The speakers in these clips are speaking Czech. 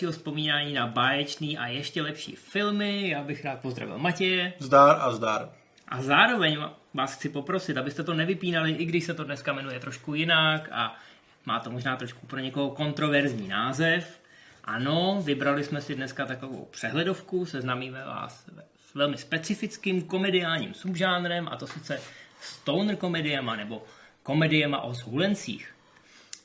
dalšího vzpomínání na báječný a ještě lepší filmy. Já bych rád pozdravil Matěje. Zdár a zdár. A zároveň vás chci poprosit, abyste to nevypínali, i když se to dneska jmenuje trošku jinak a má to možná trošku pro někoho kontroverzní název. Ano, vybrali jsme si dneska takovou přehledovku, seznámíme vás s velmi specifickým komediálním subžánrem, a to sice stoner komediema nebo komediema o zhulencích.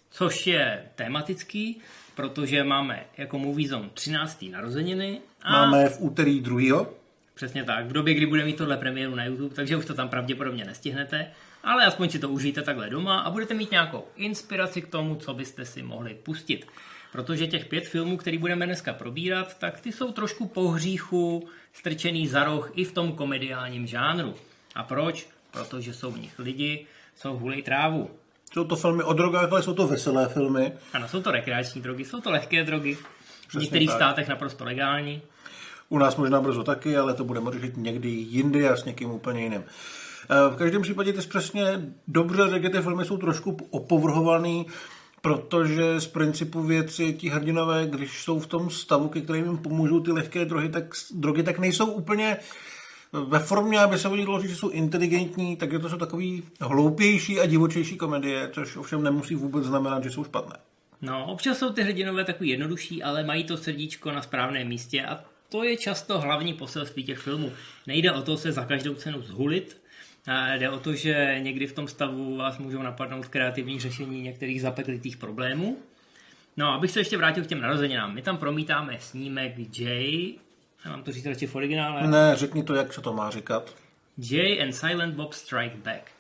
Což je tematický, protože máme jako Movie Zone 13. narozeniny. A máme v úterý 2. Přesně tak, v době, kdy bude mít tohle premiéru na YouTube, takže už to tam pravděpodobně nestihnete, ale aspoň si to užijte takhle doma a budete mít nějakou inspiraci k tomu, co byste si mohli pustit. Protože těch pět filmů, který budeme dneska probírat, tak ty jsou trošku po hříchu strčený za roh i v tom komediálním žánru. A proč? Protože jsou v nich lidi, jsou hulej trávu. Jsou to filmy o drogách, ale jsou to veselé filmy. Ano, jsou to rekreační drogy, jsou to lehké drogy. v některých tak. státech naprosto legální. U nás možná brzo taky, ale to budeme řešit někdy jindy a s někým úplně jiným. Eh, v každém případě ty přesně dobře řekl, ty filmy jsou trošku opovrhovaný, protože z principu věci ti hrdinové, když jsou v tom stavu, ke kterým jim pomůžou ty lehké drogy, tak, drogy, tak nejsou úplně ve formě, aby se vodilo že jsou inteligentní, tak je to jsou takový hloupější a divočejší komedie, což ovšem nemusí vůbec znamenat, že jsou špatné. No, občas jsou ty hrdinové takový jednodušší, ale mají to srdíčko na správném místě a to je často hlavní poselství těch filmů. Nejde o to se za každou cenu zhulit, a jde o to, že někdy v tom stavu vás můžou napadnout kreativní řešení některých zapeklitých problémů. No, abych se ještě vrátil k těm narozeninám. My tam promítáme snímek Jay, já mám to říct radši v originále. Ne, řekni to, jak se to má říkat. Jay and Silent Bob Strike Back.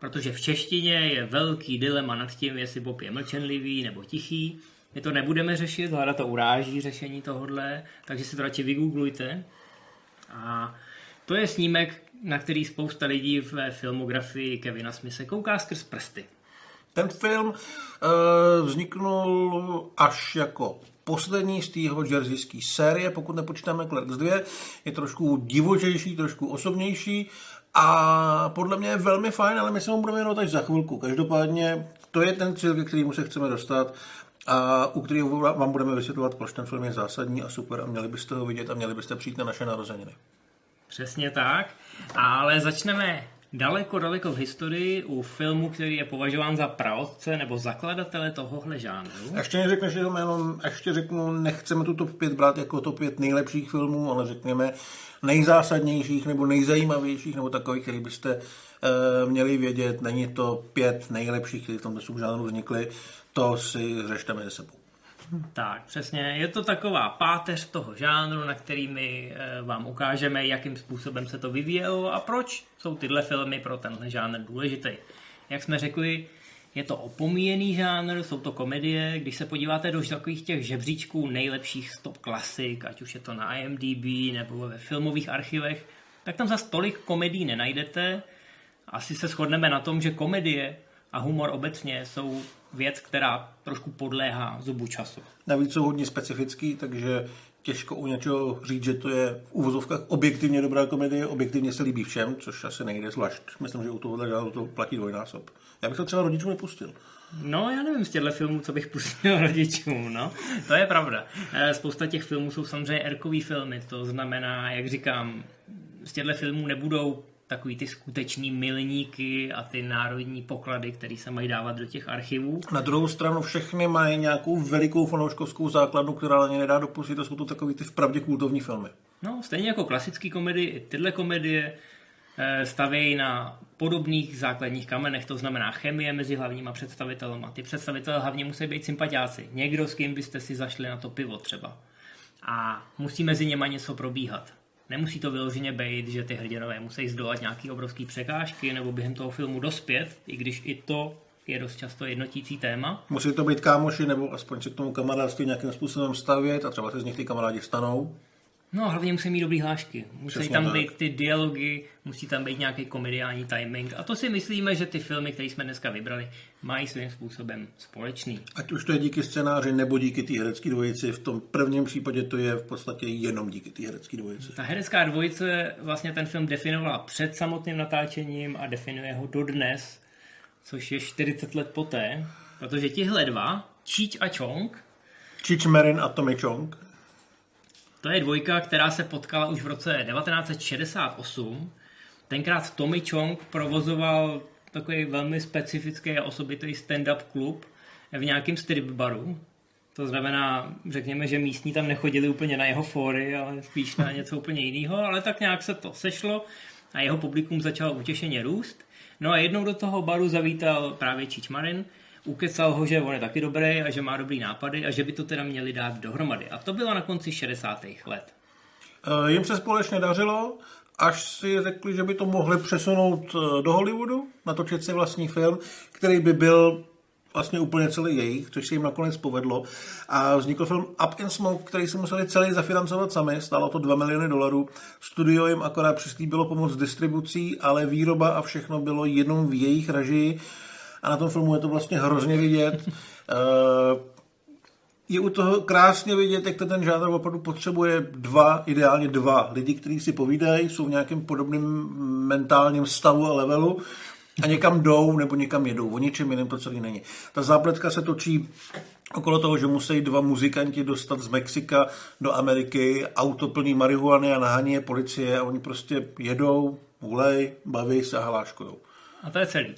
Protože v češtině je velký dilema nad tím, jestli Bob je mlčenlivý nebo tichý. My to nebudeme řešit, hledat to uráží řešení tohohle, takže si to radši vygooglujte. A to je snímek, na který spousta lidí v filmografii Kevina Smise kouká skrz prsty. Ten film uh, vzniknul až jako poslední z tého jerseyské série, pokud nepočítáme Clerks 2. Je trošku divočejší, trošku osobnější a podle mě je velmi fajn, ale my se mu budeme věnovat až za chvilku. Každopádně to je ten cíl, ke kterému se chceme dostat a u kterého vám budeme vysvětlovat, proč ten film je zásadní a super a měli byste ho vidět a měli byste přijít na naše narozeniny. Přesně tak, ale začneme daleko, daleko v historii u filmu, který je považován za praotce nebo zakladatele tohohle žánru. Ještě neřekneš jenom jenom, ještě řeknu, nechceme tu top 5 brát jako top 5 nejlepších filmů, ale řekněme nejzásadnějších nebo nejzajímavějších nebo takových, který byste uh, měli vědět. Není to pět nejlepších, které v tomto subžánru vznikly, to si řešte mezi sebou. Tak, přesně. Je to taková páteř toho žánru, na který my e, vám ukážeme, jakým způsobem se to vyvíjelo a proč jsou tyhle filmy pro tenhle žánr důležitý. Jak jsme řekli, je to opomíjený žánr, jsou to komedie. Když se podíváte do takových těch žebříčků nejlepších stop klasik, ať už je to na IMDb nebo ve filmových archivech, tak tam zase tolik komedí nenajdete. Asi se shodneme na tom, že komedie a humor obecně jsou věc, která trošku podléhá zubu času. Navíc jsou hodně specifický, takže těžko u něčeho říct, že to je v uvozovkách objektivně dobrá komedie, objektivně se líbí všem, což asi nejde zvlášť. Myslím, že u tohohle žádnou to platí dvojnásob. Já bych to třeba rodičům nepustil. No, já nevím z těchto filmů, co bych pustil rodičům, no. To je pravda. Eh, spousta těch filmů jsou samozřejmě erkový filmy, to znamená, jak říkám, z těchto filmů nebudou takový ty skutečný milníky a ty národní poklady, které se mají dávat do těch archivů. Na druhou stranu všechny mají nějakou velikou fanouškovskou základnu, která na ně nedá dopustit, to jsou to takový ty vpravdě kultovní filmy. No, stejně jako klasické komedie, i tyhle komedie eh, stavějí na podobných základních kamenech, to znamená chemie mezi hlavníma představitelama. Ty představitelé hlavně musí být sympatiáci. Někdo, s kým byste si zašli na to pivo třeba. A musí mezi něma něco probíhat. Nemusí to vyloženě být, že ty hrdinové musí zdolat nějaký obrovský překážky nebo během toho filmu dospět, i když i to je dost často jednotící téma. Musí to být kámoši nebo aspoň se k tomu kamarádství nějakým způsobem stavět a třeba se z nich ty kamarádi stanou. No, hlavně musí mít dobrý hlášky. Musí Přesně tam tak. být ty dialogy, musí tam být nějaký komediální timing. A to si myslíme, že ty filmy, které jsme dneska vybrali, mají svým způsobem společný. Ať už to je díky scénáři nebo díky té herecké dvojici, v tom prvním případě to je v podstatě jenom díky té herecké dvojici. Ta herecká dvojice vlastně ten film definovala před samotným natáčením a definuje ho dodnes, což je 40 let poté, protože tihle dva, Číč a Chong, Cheech Marin a Tommy Chong. To je dvojka, která se potkala už v roce 1968. Tenkrát Tommy Chong provozoval takový velmi specifický a osobitý stand-up klub v nějakém strip baru. To znamená, řekněme, že místní tam nechodili úplně na jeho fóry, ale spíš na něco úplně jiného, ale tak nějak se to sešlo a jeho publikum začalo utěšeně růst. No a jednou do toho baru zavítal právě Čičmarin, ukecal ho, že on je taky dobrý a že má dobrý nápady a že by to teda měli dát dohromady. A to bylo na konci 60. let. Eh, jim se společně dařilo, až si řekli, že by to mohli přesunout eh, do Hollywoodu, natočit si vlastní film, který by byl vlastně úplně celý jejich, což se jim nakonec povedlo. A vznikl film Up in Smoke, který si museli celý zafinancovat sami, stálo to 2 miliony dolarů. Studio jim akorát přislíbilo pomoc distribucí, ale výroba a všechno bylo jenom v jejich režii. A na tom filmu je to vlastně hrozně vidět. Eh, je u toho krásně vidět, jak to ten žánr opravdu potřebuje dva, ideálně dva lidi, kteří si povídají, jsou v nějakém podobném mentálním stavu a levelu a někam jdou nebo někam jedou. O ničem jiném to celý není. Ta zápletka se točí okolo toho, že musí dva muzikanti dostat z Mexika do Ameriky, auto plný marihuany a nahání je policie a oni prostě jedou, ulej, baví se a hláškujou. A to je celý.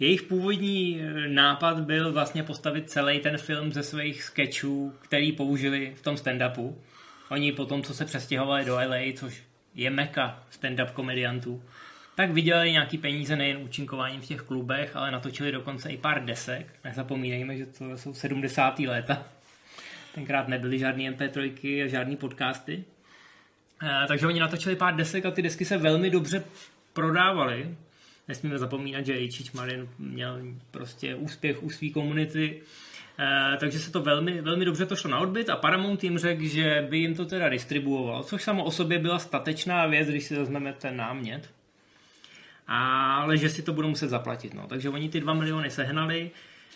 Jejich původní eh, nápad byl vlastně postavit celý ten film ze svých sketchů, který použili v tom stand-upu. Oni potom, co se přestěhovali do LA, což je meka stand-up komediantů, tak vydělali nějaký peníze nejen účinkováním v těch klubech, ale natočili dokonce i pár desek. Nezapomínejme, že to jsou 70. léta. Tenkrát nebyly žádný MP3 a žádný podcasty. Eh, takže oni natočili pár desek a ty desky se velmi dobře prodávaly. Nesmíme zapomínat, že Jičič Marin měl prostě úspěch u své komunity, Uh, takže se to velmi, velmi dobře to šlo na odbyt a Paramount jim řekl, že by jim to teda distribuoval, což samo o sobě byla statečná věc, když si vezmeme ten námět ale že si to budou muset zaplatit. No. Takže oni ty 2 miliony sehnali,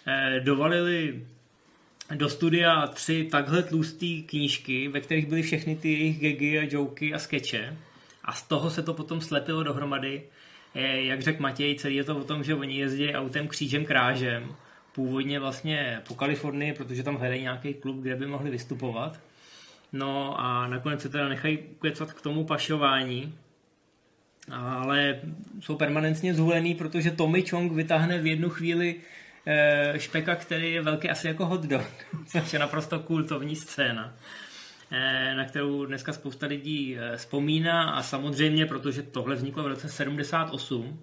eh, dovalili do studia tři takhle tlusté knížky, ve kterých byly všechny ty jejich gagy a joky a skeče. A z toho se to potom slepilo dohromady. Eh, jak řekl Matěj, celý je to o tom, že oni jezdí autem křížem krážem. Původně vlastně po Kalifornii, protože tam hledají nějaký klub, kde by mohli vystupovat. No a nakonec se teda nechají ukecat k tomu pašování, ale jsou permanentně zhulený, protože Tommy Chong vytáhne v jednu chvíli eh, špeka, který je velký asi jako hot dog, což je naprosto kultovní scéna na kterou dneska spousta lidí eh, vzpomíná a samozřejmě, protože tohle vzniklo v roce 78,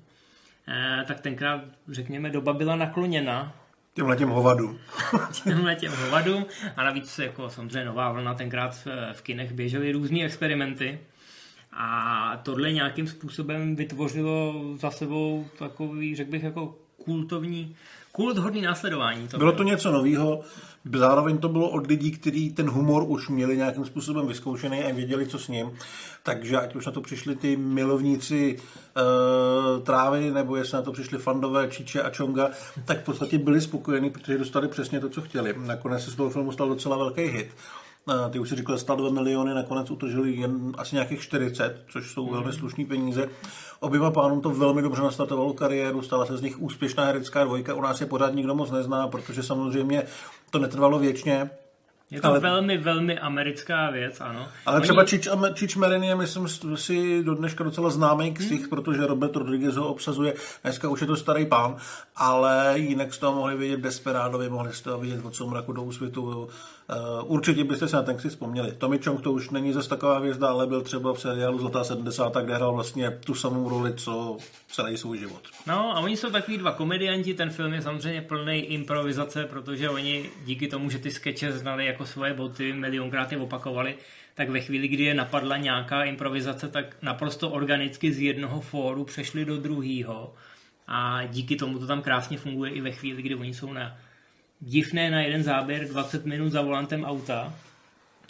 tak tenkrát, řekněme, doba byla nakloněna Těmhle těm hovadům. Těmhle těm hovadům a navíc jako samozřejmě nová vlna, tenkrát v kinech běžely různé experimenty a tohle nějakým způsobem vytvořilo za sebou takový, řekl bych, jako kultovní, kulthodný následování. To bylo to něco nového, zároveň to bylo od lidí, kteří ten humor už měli nějakým způsobem vyzkoušený a věděli, co s ním. Takže ať už na to přišli ty milovníci uh, trávy, nebo jestli na to přišli fandové Číče a Čonga, tak v podstatě byli spokojení, protože dostali přesně to, co chtěli. Nakonec se z toho filmu stal docela velký hit. Ty už si říkal, stál 2 miliony, nakonec utržili jen asi nějakých 40, což jsou mm. velmi slušné peníze. Oběma pánům to velmi dobře nastartovalo kariéru, stala se z nich úspěšná herecká dvojka. U nás je pořád nikdo moc nezná, protože samozřejmě to netrvalo věčně. Je to ale, velmi, velmi americká věc, ano. Ale Oni... třeba Čič, Čič Marin je, myslím, si do dneška docela známý ksich, hmm. protože Robert Rodriguez ho obsazuje. Dneska už je to starý pán, ale jinak z toho mohli vidět Desperadovi, mohli z toho vidět od soumraku do úsvitu. Uh, určitě byste se na ten ksich vzpomněli. Tommy Chong to už není zase taková hvězda, ale byl třeba v seriálu Zlatá 70, kde hrál vlastně tu samou roli, co celý svůj život. No a oni jsou takový dva komedianti, ten film je samozřejmě plný improvizace, protože oni díky tomu, že ty skeče znali jako svoje boty, milionkrát je opakovali, tak ve chvíli, kdy je napadla nějaká improvizace, tak naprosto organicky z jednoho fóru přešli do druhého. A díky tomu to tam krásně funguje i ve chvíli, kdy oni jsou na divné na jeden záběr 20 minut za volantem auta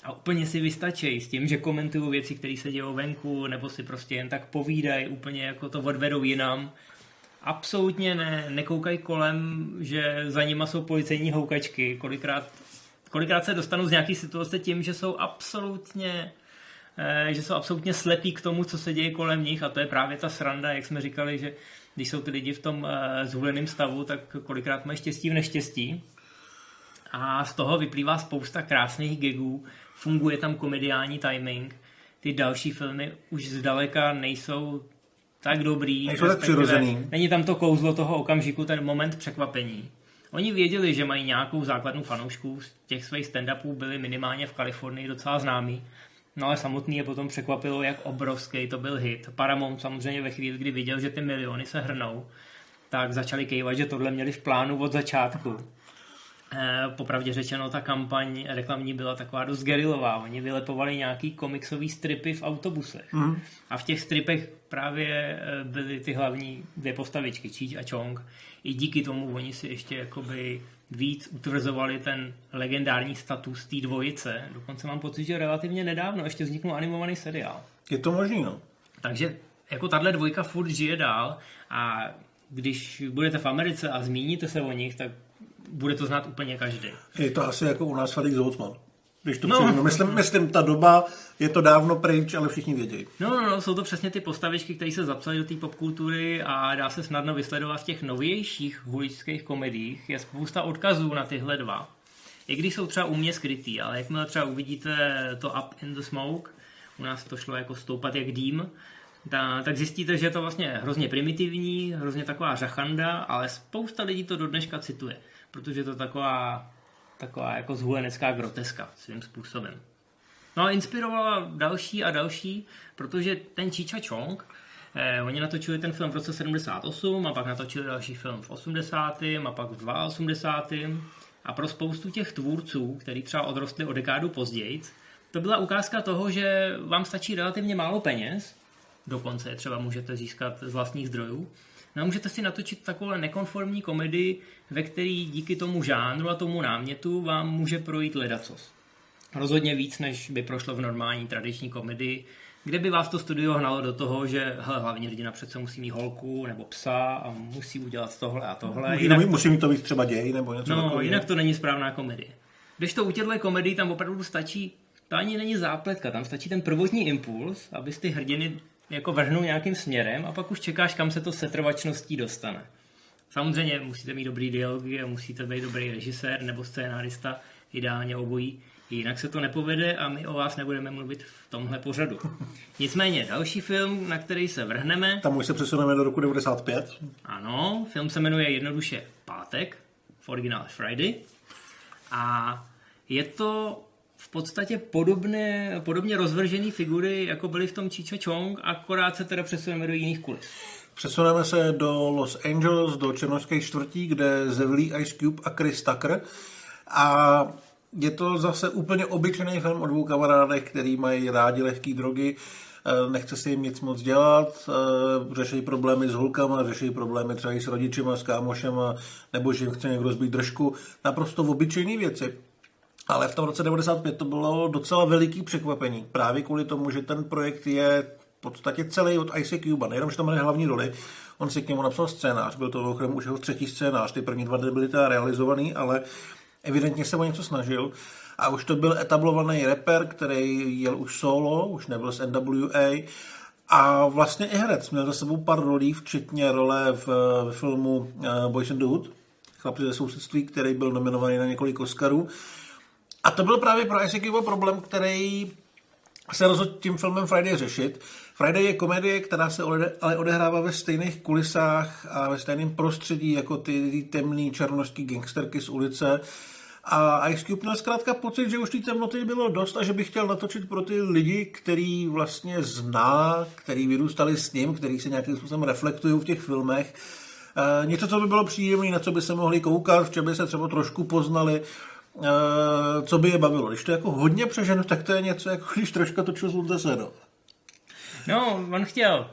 a úplně si vystačí s tím, že komentují věci, které se dějou venku, nebo si prostě jen tak povídají, úplně jako to odvedou jinam. Absolutně ne, nekoukají kolem, že za nima jsou policejní houkačky. Kolikrát, kolikrát se dostanou z nějaký situace tím, že jsou absolutně eh, že jsou absolutně slepí k tomu, co se děje kolem nich a to je právě ta sranda, jak jsme říkali, že když jsou ty lidi v tom eh, zhuleném stavu, tak kolikrát mají štěstí v neštěstí. A z toho vyplývá spousta krásných gagů, funguje tam komediální timing. Ty další filmy už zdaleka nejsou tak dobrý. Nejsou tak přirozený. Není tam to kouzlo toho okamžiku, ten moment překvapení. Oni věděli, že mají nějakou základnu fanoušků, z těch svých stand-upů byli minimálně v Kalifornii docela známí. No ale samotný je potom překvapilo, jak obrovský to byl hit. Paramount samozřejmě ve chvíli, kdy viděl, že ty miliony se hrnou, tak začali kejvat, že tohle měli v plánu od začátku. Eh, popravdě řečeno, ta kampaň reklamní byla taková dost gerilová. Oni vylepovali nějaký komiksový stripy v autobusech. Mm. A v těch stripech právě eh, byly ty hlavní dvě postavičky, Číč a Chong. I díky tomu oni si ještě jakoby víc utvrzovali ten legendární status té dvojice. Dokonce mám pocit, že relativně nedávno ještě vzniknul animovaný seriál. Je to možný, no. Takže jako tahle dvojka furt žije dál a když budete v Americe a zmíníte se o nich, tak bude to znát úplně každý. Je to asi jako u nás Felix Holtzman. Když to no. no myslím, myslím, ta doba je to dávno pryč, ale všichni vědějí. No, no, no, jsou to přesně ty postavičky, které se zapsaly do té popkultury a dá se snadno vysledovat v těch novějších huličských komediích. Je spousta odkazů na tyhle dva. I když jsou třeba u mě skrytý, ale jakmile třeba uvidíte to Up in the Smoke, u nás to šlo jako stoupat jak dým, ta, tak zjistíte, že je to vlastně hrozně primitivní, hrozně taková řachanda, ale spousta lidí to do dneška cituje protože je to taková, taková jako zhulenecká groteska svým způsobem. No a inspirovala další a další, protože ten Chicha Chong, eh, oni natočili ten film v roce 78 a pak natočili další film v 80. a pak v 82. A pro spoustu těch tvůrců, který třeba odrostli o dekádu později, to byla ukázka toho, že vám stačí relativně málo peněz, dokonce třeba můžete získat z vlastních zdrojů, No a můžete si natočit takovou nekonformní komedii, ve který díky tomu žánru a tomu námětu vám může projít ledacos. Rozhodně víc, než by prošlo v normální tradiční komedii, kde by vás to studio hnalo do toho, že hele, hlavní hrdina přece musí mít holku nebo psa a musí udělat tohle a tohle. Musí, jinak, musí mít to být třeba děj nebo něco No, takový, jinak to není správná komedie. Když to u těchto komedii tam opravdu stačí, to ani není zápletka, tam stačí ten prvotní impuls, abys ty hrdiny jako vrhnou nějakým směrem a pak už čekáš, kam se to setrvačností dostane. Samozřejmě musíte mít dobrý dialogy a musíte být dobrý režisér nebo scénárista, ideálně obojí. Jinak se to nepovede a my o vás nebudeme mluvit v tomhle pořadu. Nicméně další film, na který se vrhneme... Tam už se přesuneme do roku 95. Ano, film se jmenuje jednoduše Pátek, v originále Friday. A je to v podstatě podobné, podobně rozvržené figury, jako byly v tom Chicha Chong, akorát se teda přesuneme do jiných kulis. Přesuneme se do Los Angeles, do černovské čtvrtí, kde zevlí Ice Cube a Chris Tucker. A je to zase úplně obyčejný film o dvou kamarádech, který mají rádi lehké drogy, eh, nechce si jim nic moc dělat, eh, řeší problémy s holkama, řeší problémy třeba i s rodičima, s kámošema, nebo že jim chce někdo zbít držku. Naprosto obyčejné věci. Ale v tom roce 95 to bylo docela veliký překvapení. Právě kvůli tomu, že ten projekt je v podstatě celý od Isaac Cuba. Nejenom, že tam má hlavní roli, on si k němu napsal scénář, byl to okrem už jeho třetí scénář, ty první dva byly teda realizovaný, ale evidentně se o něco snažil. A už to byl etablovaný rapper, který jel už solo, už nebyl z NWA, a vlastně i herec. Měl za sebou pár rolí, včetně role v, v filmu eh, Boys and the Hood, chlapci ze sousedství, který byl nominovaný na několik Oscarů. A to byl právě pro Isaac problém, který se rozhodl tím filmem Friday řešit. Friday je komedie, která se ale odehrává ve stejných kulisách a ve stejném prostředí jako ty, temný černožský gangsterky z ulice. A Ice Cube měl zkrátka pocit, že už té temnoty bylo dost a že by chtěl natočit pro ty lidi, který vlastně zná, který vyrůstali s ním, který se nějakým způsobem reflektují v těch filmech. E, něco, co by bylo příjemné, na co by se mohli koukat, v čem by se třeba trošku poznali co by je bavilo. Když to jako hodně přeženu, tak to je něco, jako když troška točil z Sedo. No, on chtěl.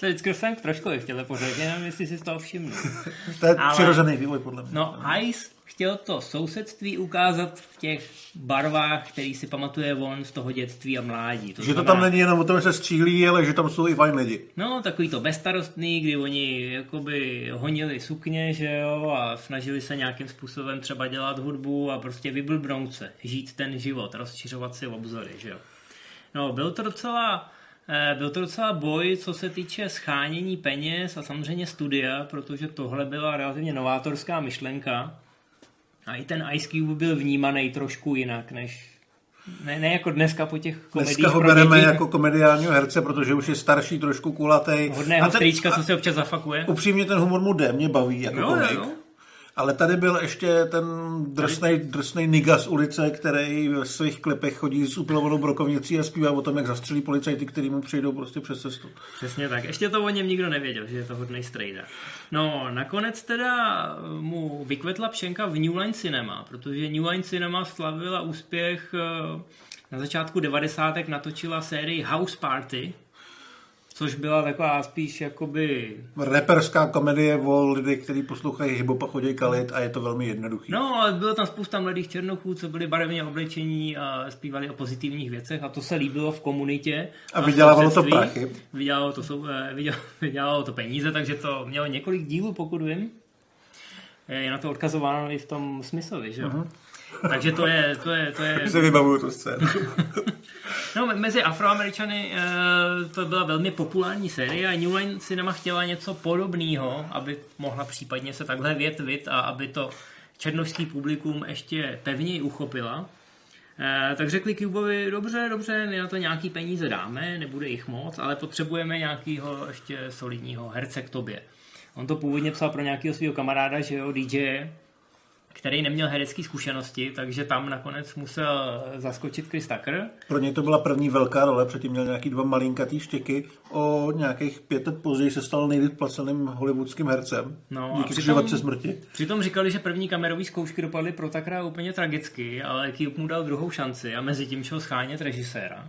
To vždycky jsem trošku chtěl pořádně, nevím, jestli si z toho všiml. to je Ale, přirozený vývoj, podle mě. No, Ice chtěl to sousedství ukázat v těch barvách, který si pamatuje on z toho dětství a mládí. To že znamená, to tam není jenom o tom, že se střílí, ale že tam jsou i fajn lidi. No, takový to bezstarostný, kdy oni jakoby honili sukně, že jo, a snažili se nějakým způsobem třeba dělat hudbu a prostě vyblbnout se, žít ten život, rozšiřovat si obzory, že jo. No, byl to docela byl to docela boj, co se týče schánění peněz a samozřejmě studia, protože tohle byla relativně novátorská myšlenka. A i ten Ice Cube byl vnímaný trošku jinak, než ne, ne jako dneska po těch komediích. Dneska ho bereme děti. jako komediálního herce, protože už je starší, trošku kulatý. Hodného strýčka, co se občas zafakuje. Upřímně ten humor mu jde, mě baví jako jo, komik. Jo, jo. Ale tady byl ještě ten drsnej, drsnej niga z ulice, který ve svých klipech chodí s upilovanou brokovnicí a zpívá o tom, jak zastřelí policajty, který mu přijdou prostě přes cestu. Přesně tak. Ještě to o něm nikdo nevěděl, že je to hodný strejda. No, nakonec teda mu vykvetla pšenka v New Line Cinema, protože New Line Cinema slavila úspěch eh, na začátku 90. natočila sérii House Party, což byla taková spíš jakoby... Reperská komedie o lidech, kteří poslouchají hip a chodí kalit a je to velmi jednoduchý. No, ale bylo tam spousta mladých černochů, co byli barevně oblečení a zpívali o pozitivních věcech a to se líbilo v komunitě. A vydělávalo to prachy. Vydělávalo to, eh, vydělávalo to peníze, takže to mělo několik dílů, pokud vím. Je na to odkazováno i v tom smyslovi, že jo? Uh-huh. Takže to je... To je, to je... Se vybavuju tu scénu. no, mezi Afroameričany uh, to byla velmi populární série a New Line Cinema chtěla něco podobného, aby mohla případně se takhle větvit a aby to černožský publikum ještě pevněji uchopila. Uh, tak řekli Cubovi, dobře, dobře, my na to nějaký peníze dáme, nebude jich moc, ale potřebujeme nějakého ještě solidního herce k tobě. On to původně psal pro nějakého svého kamaráda, že jo, DJ, který neměl herecké zkušenosti, takže tam nakonec musel zaskočit Chris Tucker. Pro něj to byla první velká role, předtím měl nějaký dva malinkatý štěky. O nějakých pět let později se stal nejvíc placeným hollywoodským hercem. No, díky přitom, smrti. Přitom říkali, že první kamerové zkoušky dopadly pro Tuckera úplně tragicky, ale Cube mu dal druhou šanci a mezi tím šel schánět režiséra.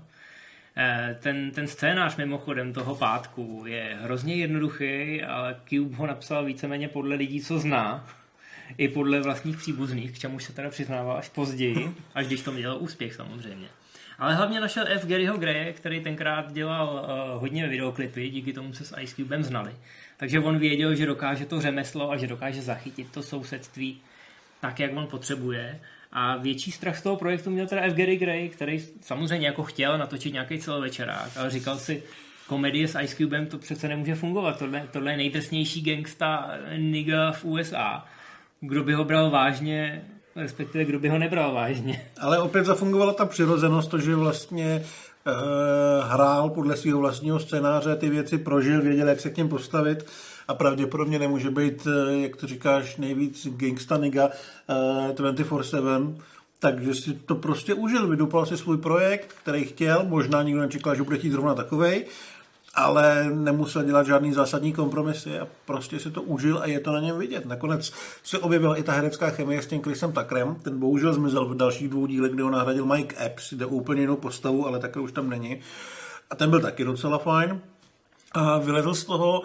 Eh, ten, ten scénář mimochodem toho pátku je hrozně jednoduchý, ale Cube ho napsal víceméně podle lidí, co zná i podle vlastních příbuzných, k čemu se teda přiznává až později, až když to mělo úspěch samozřejmě. Ale hlavně našel F. Garyho Gray, který tenkrát dělal uh, hodně videoklipy, díky tomu se s Ice Cubem znali. Takže on věděl, že dokáže to řemeslo a že dokáže zachytit to sousedství tak, jak on potřebuje. A větší strach z toho projektu měl teda F. Gary Gray, který samozřejmě jako chtěl natočit nějaký celovečerák, ale říkal si, komedie s Ice Cubem to přece nemůže fungovat. Tohle, tohle je nejdrsnější gangsta nigga v USA kdo by ho bral vážně, respektive kdo by ho nebral vážně. Ale opět zafungovala ta přirozenost, to, že vlastně uh, hrál podle svého vlastního scénáře, ty věci prožil, věděl, jak se k něm postavit a pravděpodobně nemůže být, eh, jak to říkáš, nejvíc gangsta nigga uh, 24-7, takže si to prostě užil, vydupal si svůj projekt, který chtěl, možná nikdo nečekal, že bude chtít zrovna takovej, ale nemusel dělat žádný zásadní kompromisy a prostě si to užil a je to na něm vidět. Nakonec se objevila i ta herecká chemie s tím Chrisem Takrem, ten bohužel zmizel v dalších dvou dílech, kde ho nahradil Mike Epps, jde úplně jinou postavu, ale také už tam není. A ten byl taky docela fajn. A vylezl z toho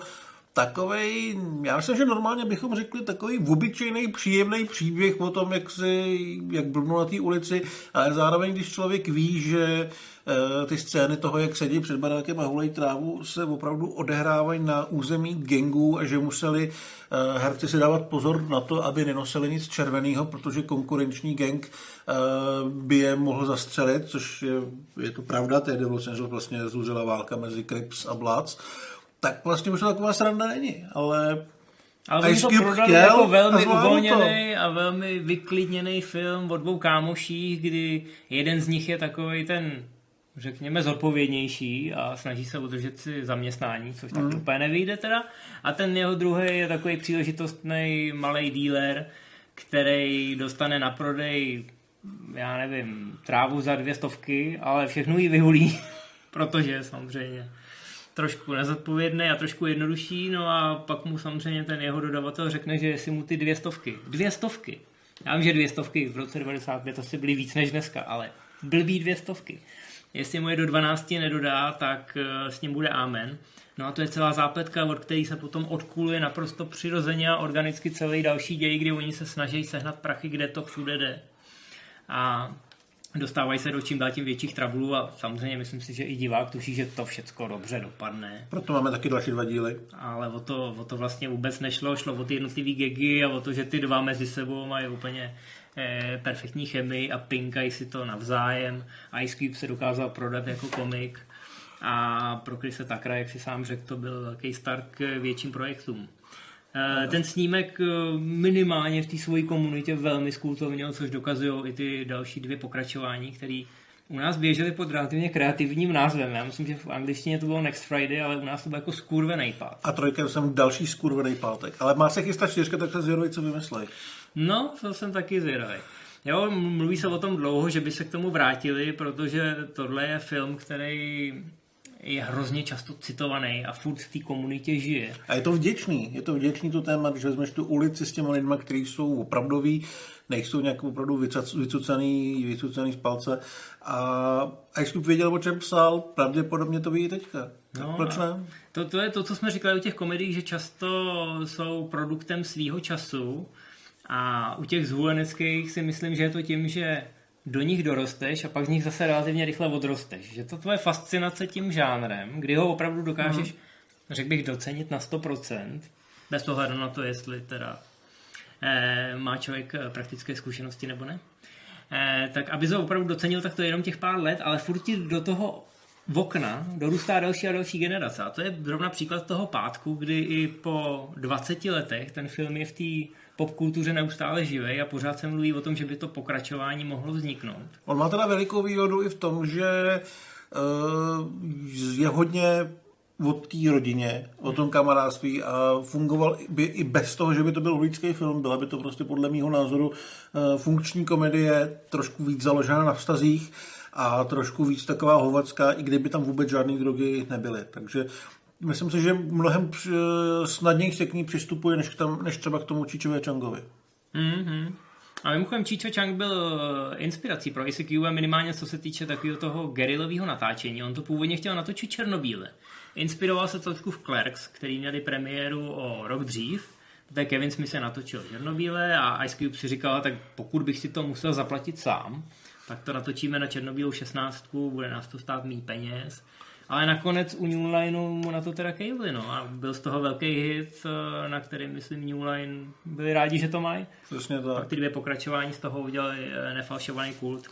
takový, já myslím, že normálně bychom řekli takový obyčejný, příjemný příběh o tom, jak, si, jak blbnu na té ulici, ale zároveň, když člověk ví, že e, ty scény toho, jak sedí před barákem a hulej trávu, se opravdu odehrávají na území gangů a že museli e, herci si dávat pozor na to, aby nenosili nic červeného, protože konkurenční gang e, by je mohl zastřelit, což je, je to pravda, tehdy v Los Angeles vlastně zúřila válka mezi Crips a Bloods tak vlastně už to taková sranda není, ale ale Ice to prodali jako velmi uvolněný a velmi vyklidněný film o dvou kámoších, kdy jeden z nich je takový ten, řekněme, zodpovědnější a snaží se udržet si zaměstnání, což tak mm. úplně nevyjde teda. A ten jeho druhý je takový příležitostný malý dealer, který dostane na prodej, já nevím, trávu za dvě stovky, ale všechno jí vyhulí, protože samozřejmě trošku nezodpovědný a trošku jednodušší, no a pak mu samozřejmě ten jeho dodavatel řekne, že jestli mu ty dvě stovky, dvě stovky, já vím, že dvě stovky v roce 95 asi byly víc než dneska, ale blbý dvě stovky. Jestli mu je do 12 nedodá, tak eh, s ním bude amen. No a to je celá zápletka, od který se potom odkuluje naprosto přirozeně a organicky celý další děj, kdy oni se snaží sehnat prachy, kde to všude jde. A dostávají se do čím dál tím větších trablů a samozřejmě myslím si, že i divák tuší, že to všecko dobře dopadne. Proto máme taky další dva díly. Ale o to, o to vlastně vůbec nešlo, šlo o ty jednotlivý gegy a o to, že ty dva mezi sebou mají úplně eh, perfektní chemii a pinkají si to navzájem. Ice Cube se dokázal prodat jako komik a pro Krise Takra, jak si sám řekl, to byl velký start k větším projektům. Eh, ten snímek eh, minimálně v té své komunitě velmi skultovnil, což dokazují i ty další dvě pokračování, které u nás běžely pod relativně kreativním názvem. Já myslím, že v angličtině to bylo Next Friday, ale u nás to bylo jako skurvený pát. A trojka jsem další skurvený pátek. Ale má se chystat čtyřka, tak se zvědavý, co vymyslej. No, to jsem taky zvědavý. Jo, mluví se o tom dlouho, že by se k tomu vrátili, protože tohle je film, který je hrozně často citovaný a furt v té komunitě žije. A je to vděčný, je to vděčný to téma, když vezmeš tu ulici s těmi lidmi, kteří jsou opravdoví, nejsou nějak opravdu vycucený, vycucený z palce. A Ice Cube věděl, o čem psal, pravděpodobně to ví teďka. No, proč ne? To, to je to, co jsme říkali u těch komedií, že často jsou produktem svýho času a u těch zhuleneckých si myslím, že je to tím, že do nich dorosteš a pak z nich zase relativně rychle odrosteš. Že to tvoje fascinace tím žánrem, kdy ho opravdu dokážeš, mm. řekl bych, docenit na 100%, bez ohledu na to, jestli teda eh, má člověk eh, praktické zkušenosti nebo ne, eh, tak aby ho opravdu docenil, tak to je jenom těch pár let, ale furt ti do toho v okna dorůstá další a další generace. A to je zrovna příklad toho pátku, kdy i po 20 letech ten film je v té popkultuře neustále živej a pořád se mluví o tom, že by to pokračování mohlo vzniknout. On má teda velikou výhodu i v tom, že uh, je hodně o té rodině, o tom kamarádství a fungoval by i bez toho, že by to byl ulický film. Byla by to prostě podle mého názoru uh, funkční komedie, trošku víc založená na vztazích a trošku víc taková hovacká, i kdyby tam vůbec žádné drogy nebyly. Takže myslím si, že mnohem snadněji se k ní přistupuje, než, k tam, než třeba k tomu Číčové Changovi. Mm-hmm. A mimochodem Číčo Chang byl eh, inspirací pro ICQ minimálně co se týče takového toho gerilového natáčení. On to původně chtěl natočit černobíle. Inspiroval se trošku v Clerks, který měli premiéru o rok dřív. Poté Kevin Smith se natočil černobíle a Ice Cube si říkal, tak pokud bych si to musel zaplatit sám, tak to natočíme na černobílou 16, bude nás to stát mý peněz ale nakonec u New Lineu mu na to teda kejvli, no. A byl z toho velký hit, eh, na který, myslím, New Line byli rádi, že to mají. Přesně tak. Pak ty dvě pokračování z toho udělali eh, nefalšovaný kult.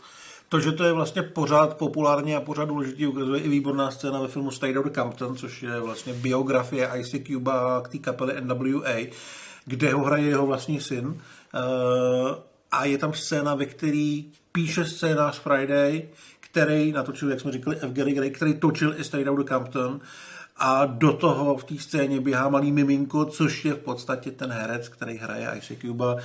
To, že to je vlastně pořád populární a pořád důležitý, ukazuje i výborná scéna ve filmu Straight Outta Compton, což je vlastně biografie Ice Cuba k té kapely NWA, kde ho hraje jeho vlastní syn. Eh, a je tam scéna, ve který píše scénář Friday, který natočil, jak jsme říkali, F. Gary Gray, který točil i Straight Outta Compton a do toho v té scéně běhá malý miminko, což je v podstatě ten herec, který hraje Ice Cuba.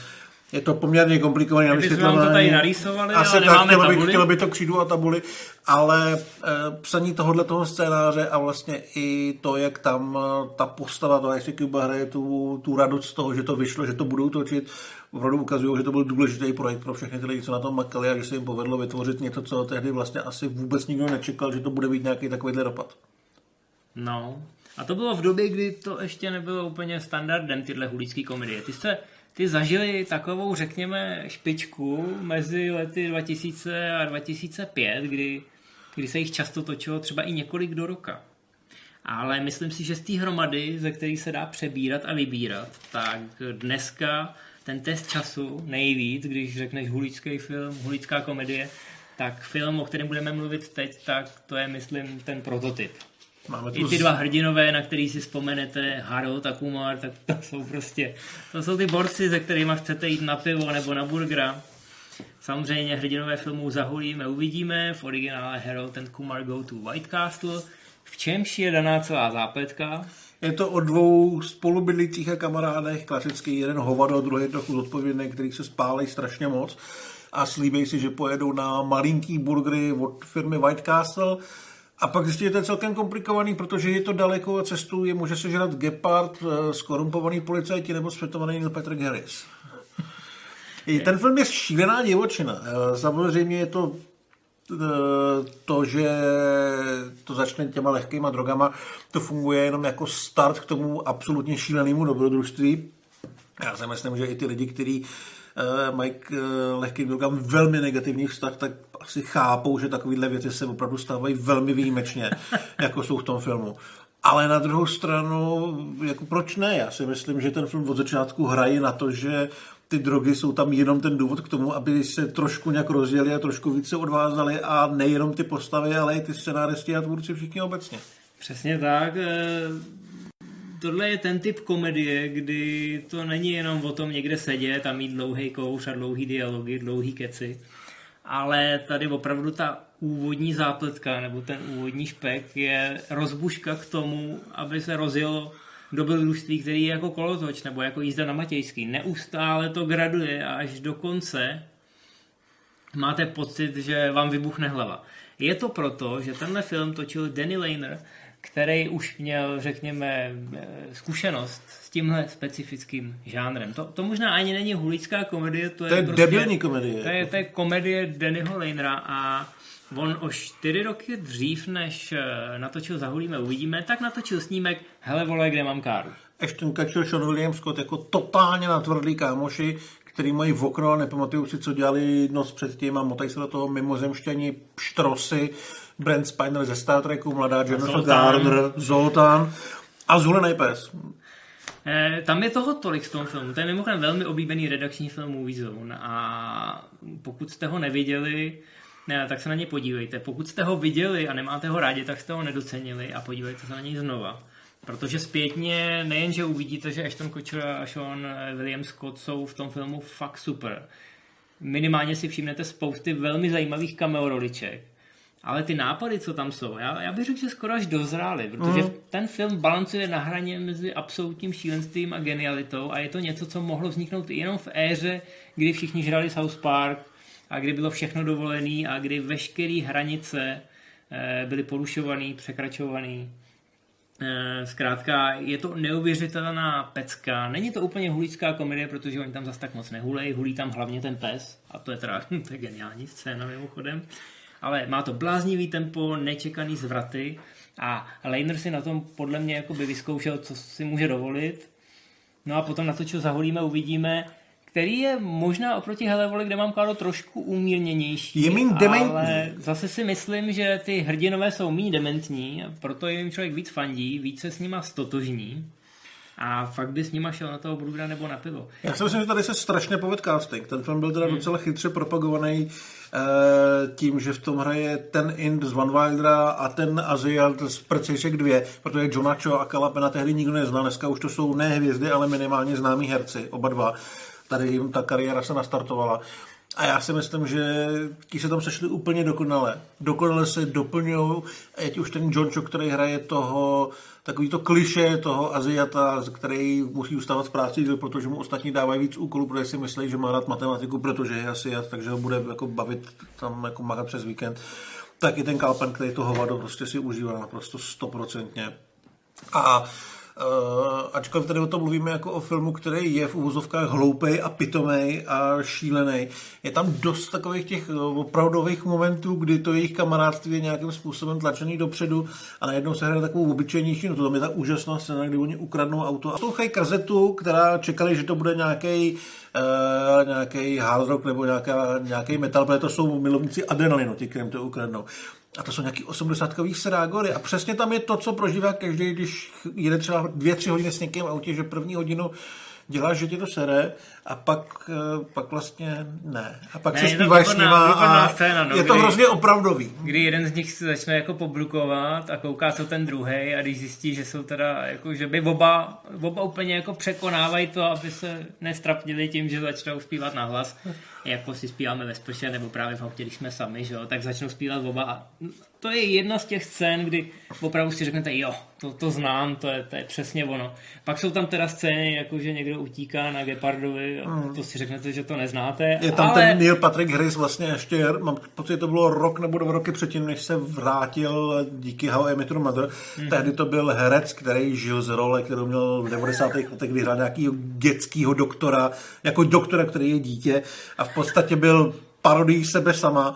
Je to poměrně komplikované na vysvětlování. to tady narýsovali, Asi ale tak, nemáme chtělo by, chtělo by to křídu a tabuly, ale e, psaní tohohle toho scénáře a vlastně i to, jak tam e, ta postava toho Ice Cuba hraje tu, tu radost z toho, že to vyšlo, že to budou točit, opravdu ukazují, že to byl důležitý projekt pro všechny ty lidi, co na tom makali a že se jim povedlo vytvořit něco, co tehdy vlastně asi vůbec nikdo nečekal, že to bude mít nějaký takovýhle dopad. No, a to bylo v době, kdy to ještě nebylo úplně standardem, tyhle hulické komedie. Ty jste ty zažili takovou, řekněme, špičku mezi lety 2000 a 2005, kdy, kdy se jich často točilo třeba i několik do roka. Ale myslím si, že z té hromady, ze který se dá přebírat a vybírat, tak dneska ten test času nejvíc, když řekneš hulický film, hulická komedie, tak film, o kterém budeme mluvit teď, tak to je, myslím, ten prototyp. Máme I ty dva hrdinové, na který si vzpomenete, Harold a Kumar, tak to jsou prostě, to jsou ty borci, se kterými chcete jít na pivo nebo na burgera. Samozřejmě hrdinové filmů zahulíme, uvidíme, v originále Harold and Kumar go to White Castle, v čemž je daná celá zápletka. Je to o dvou spolubydlících a kamarádech, klasický jeden hovado, druhý trochu zodpovědný, který se spálí strašně moc a slíbí si, že pojedou na malinký burgery od firmy White Castle a pak zjistí, že to je celkem komplikovaný, protože je to daleko a je může se žrat Gepard, eh, skorumpovaný policajti nebo světovaný Neil Patrick Harris. Ten film je šílená divočina. Eh, samozřejmě je to Eh, to, že to začne těma lehkýma drogama, to funguje jenom jako start k tomu absolutně šílenému dobrodružství. Já si myslím, že i ty lidi, kteří uh, mají k uh, lehkým drogám velmi negativní vztah, tak asi chápou, že takovéhle věci se opravdu stávají velmi výjimečně, jako jsou v tom filmu. Ale na druhou stranu, jako proč ne? Já si myslím, že ten film od začátku hraje na to, že ty drogy jsou tam jenom ten důvod k tomu, aby se trošku nějak rozjeli a trošku více odvázali a nejenom ty postavy, ale i ty scenáristi a tvůrci všichni obecně. Přesně tak. Eh, tohle je ten typ komedie, kdy to není jenom o tom někde sedět a mít dlouhý kouř a dlouhý dialogy, dlouhý keci, ale tady opravdu ta úvodní zápletka nebo ten úvodní špek je rozbuška k tomu, aby se rozjelo dobrodružství, který je jako kolotoč nebo jako jízda na Matějský. Neustále to graduje a až do konce máte pocit, že vám vybuchne hlava. Je to proto, že tenhle film točil Danny Lehner, který už měl, řekněme, eh, zkušenost s tímhle specifickým žánrem. To, to možná ani není hulická komedie, to je, To je prostě, debilní komedie. To je, to je komedie Dannyho Lehnera a on o čtyři roky dřív, než eh, natočil Zahulíme uvidíme, tak natočil snímek Hele vole, kde mám káru. Ashton Kutcher, Sean William Scott jako totálně natvrdlí kámoši, který mají v okno a nepamatují si, co dělali noc předtím a motají se do toho mimozemštění štrosy, Brent Spiner ze Star Treku, mladá Jennifer. Garner, Zoltán a zhulený pes. Eh, tam je toho tolik z tom filmu. To je mimochodem velmi oblíbený redakční film Movie Zone a pokud jste ho neviděli, ne, tak se na něj podívejte. Pokud jste ho viděli a nemáte ho rádi, tak jste ho nedocenili a podívejte se na něj znova. Protože zpětně nejen, že uvidíte, že Ashton Kutcher a Sean William Scott jsou v tom filmu fakt super. Minimálně si všimnete spousty velmi zajímavých cameo roliček. Ale ty nápady, co tam jsou, já, já bych řekl, že skoro až dozrály, protože Mhm. ten film balancuje na hraně mezi absolutním šílenstvím a genialitou a je to něco, co mohlo vzniknout jenom v éře, kdy všichni žrali South Park a kdy bylo všechno dovolené a kdy veškeré hranice eh, byly porušované, překračované. Eh, Zkrátka, je to neuvěřitelná pecka. Není to úplně hulická komedie, protože oni tam zas tak moc nehulej, hulí tam hlavně ten pes a to je teda to je geniální scéna mimochodem. Ale má to bláznivý tempo, nečekaný zvraty a Leiner si na tom podle mě jakoby vyzkoušel, co si může dovolit. No a potom natočil Zaholíme, uvidíme, který je možná oproti Helevoli, kde mám Káro trošku umírněnější. Je dementní. Ale zase si myslím, že ty hrdinové jsou méně dementní, a proto jim člověk víc fandí, víc se s nima stotožní. A fakt by s nima šel na toho Brudra nebo na pivo. Já si myslím, že tady se strašně poved casting. Ten film byl teda Hmm. docela chytře propagovaný eh, tím, že v tom hraje ten Ind z Van Wildera a ten Aziat z Prcejšek 2, protože Johna Cho a Kalapena tehdy nikdo neznal. Dneska už to jsou ne hvězdy, ale minimálně známí herci, oba dva. Tady jim ta kariéra se nastartovala. A já si myslím, že ti se tam sešli úplně dokonale. Dokonale se doplňují, ať už ten John Cho, který hraje toho, takový to kliše toho Aziata, který musí ustávat z práce, protože mu ostatní dávají víc úkolů, protože si myslí, že má rád matematiku, protože je Aziat, takže ho bude jako bavit tam jako makat přes víkend. Tak i ten Kalpen, který to hovado prostě si užívá naprosto stoprocentně. A ačkoliv tady o tom mluvíme jako o filmu, který je v úvozovkách hloupej a pitomej a šílený, je tam dost takových těch uh, opravdových momentů, kdy to jejich kamarádství je nějakým způsobem tlačený dopředu a najednou se hraje takovou obyčejnější, no to tam je ta úžasná scéna, kdy oni ukradnou auto a poslouchají kazetu, která čekali, že to bude nějaký uh, nějaký hard rock nebo nějaký metal, protože to jsou milovníci adrenalinu, ti, kterým to ukradnou. A to jsou nějaký 80 srágory. A přesně tam je to, co prožívá každý, když jede třeba dvě, tři hodiny s někým autě, že první hodinu děláš, že tě to sere a pak, eh, pak vlastně ne. A pak Ne, se je to zpíváš s nima a scéna, no, je to kdy- hrozně opravdový. Kdy jeden z nich se začne jako poblukovat a kouká co ten druhý a když zjistí, že jsou teda, jako, že by oba, oba úplně jako překonávají to, aby se nestrapnili tím, že začnou zpívat nahlas, jako si zpíváme ve sprše nebo právě v autě, když jsme sami, že jo, tak začnou zpívat oba a to je jedna z těch scén, kdy opravdu si řeknete, jo, to, to znám, to je, to je přesně ono. Pak jsou tam teda scény, jako že někdo utíká na Gepardovi a to si řeknete, že to neznáte. Je tam ale... ten Neil Patrick Harris vlastně ještě, mám pocit, že to bylo rok nebo dva roky předtím, než se vrátil díky How I Met Your Mother. Mhm. Tehdy to byl herec, který žil z role, kterou měl v 90. letech, kdy hrál nějakého dětského doktora, jako doktora, který je dítě a v podstatě byl parodii sebe sama,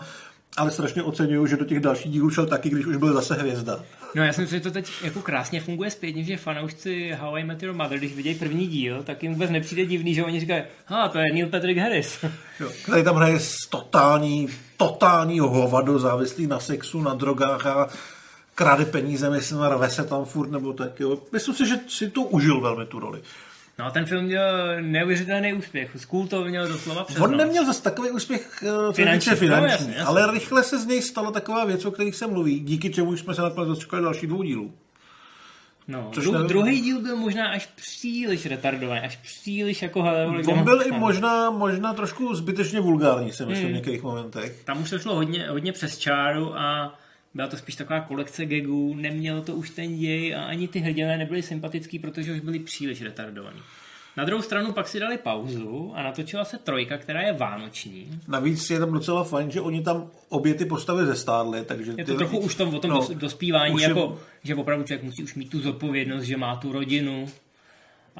ale strašně oceňuju, že do těch dalších dílů šel taky, když už byl zase hvězda. No já si myslím, že to teď jako krásně funguje zpětně, že fanoušci How I Met Your Mother, když vidějí první díl, tak jim vůbec nepřijde divný, že oni říkají, ha, to je Neil Patrick Harris. Jo. Který tam hraje z totální, totální hovado, závislý na sexu, na drogách a kráde peníze, myslím, rve se tam furt, nebo tak, jo. Myslím si, že si to užil velmi tu roli. No a ten film měl neuvěřitelný úspěch. School to měl doslova přes On neměl zase takový úspěch uh, Finanční, finanční, no, jasně, jasně. ale rychle se z něj stala taková věc, o kterých se mluví, díky čemu jsme se nakonec dočkali další dvou dílů. No, Což dru- nevím. druhý díl byl možná až příliš retardovaný, až příliš jako... hele, On byl i možná, možná trošku zbytečně vulgární, si Hmm. myslím, v některých momentech. Tam už to šlo hodně, hodně přes čáru a byla to spíš taková kolekce gagů, nemělo to už ten děj a ani ty hrdinové nebyli sympatický, protože už byli příliš retardovaní. Na druhou stranu pak si dali pauzu a natočila se trojka, která je vánoční. Navíc je tam docela fajn, že oni tam obě ty postavy zestárly, takže... Je ty to trochu lidi- už tom, o tom no, dos, dospívání, už je- jako, že opravdu člověk musí už mít tu zodpovědnost, že má tu rodinu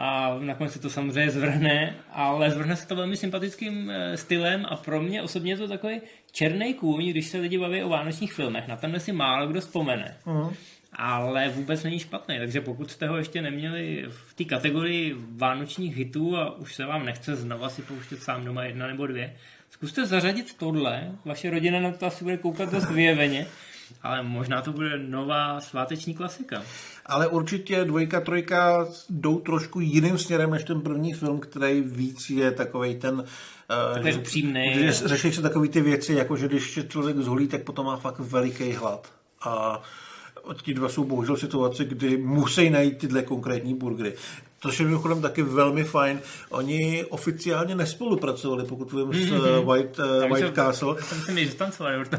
a nakonec se to samozřejmě zvrhne, ale zvrhne se to velmi sympatickým eh, stylem a pro mě osobně je to takový černý kůň, když se lidi baví o vánočních filmech. Na tenhle si málo kdo vzpomene. Mhm. Ale vůbec není špatný, takže pokud jste ho ještě neměli v té kategorii vánočních hitů a už se vám nechce znova si pouštět sám doma jedna nebo dvě, zkuste zařadit tohle, vaše rodina na to asi bude koukat dost vyjeveně, ale možná to bude nová sváteční klasika. Ale určitě dvojka, trojka jdou trošku jiným směrem než ten první film, který víc je takový ten... Uh, Takový upřímnej. Že řeší se takový ty věci, jako že když je člověk zholí, tak potom má fakt veliký hlad. A ti dva jsou bohužel v situaci, kdy musí najít tyhle konkrétní burgery. To je mimochodem taky velmi fajn. Oni oficiálně nespolupracovali, pokud vím, s eh, White, uh, White Castle.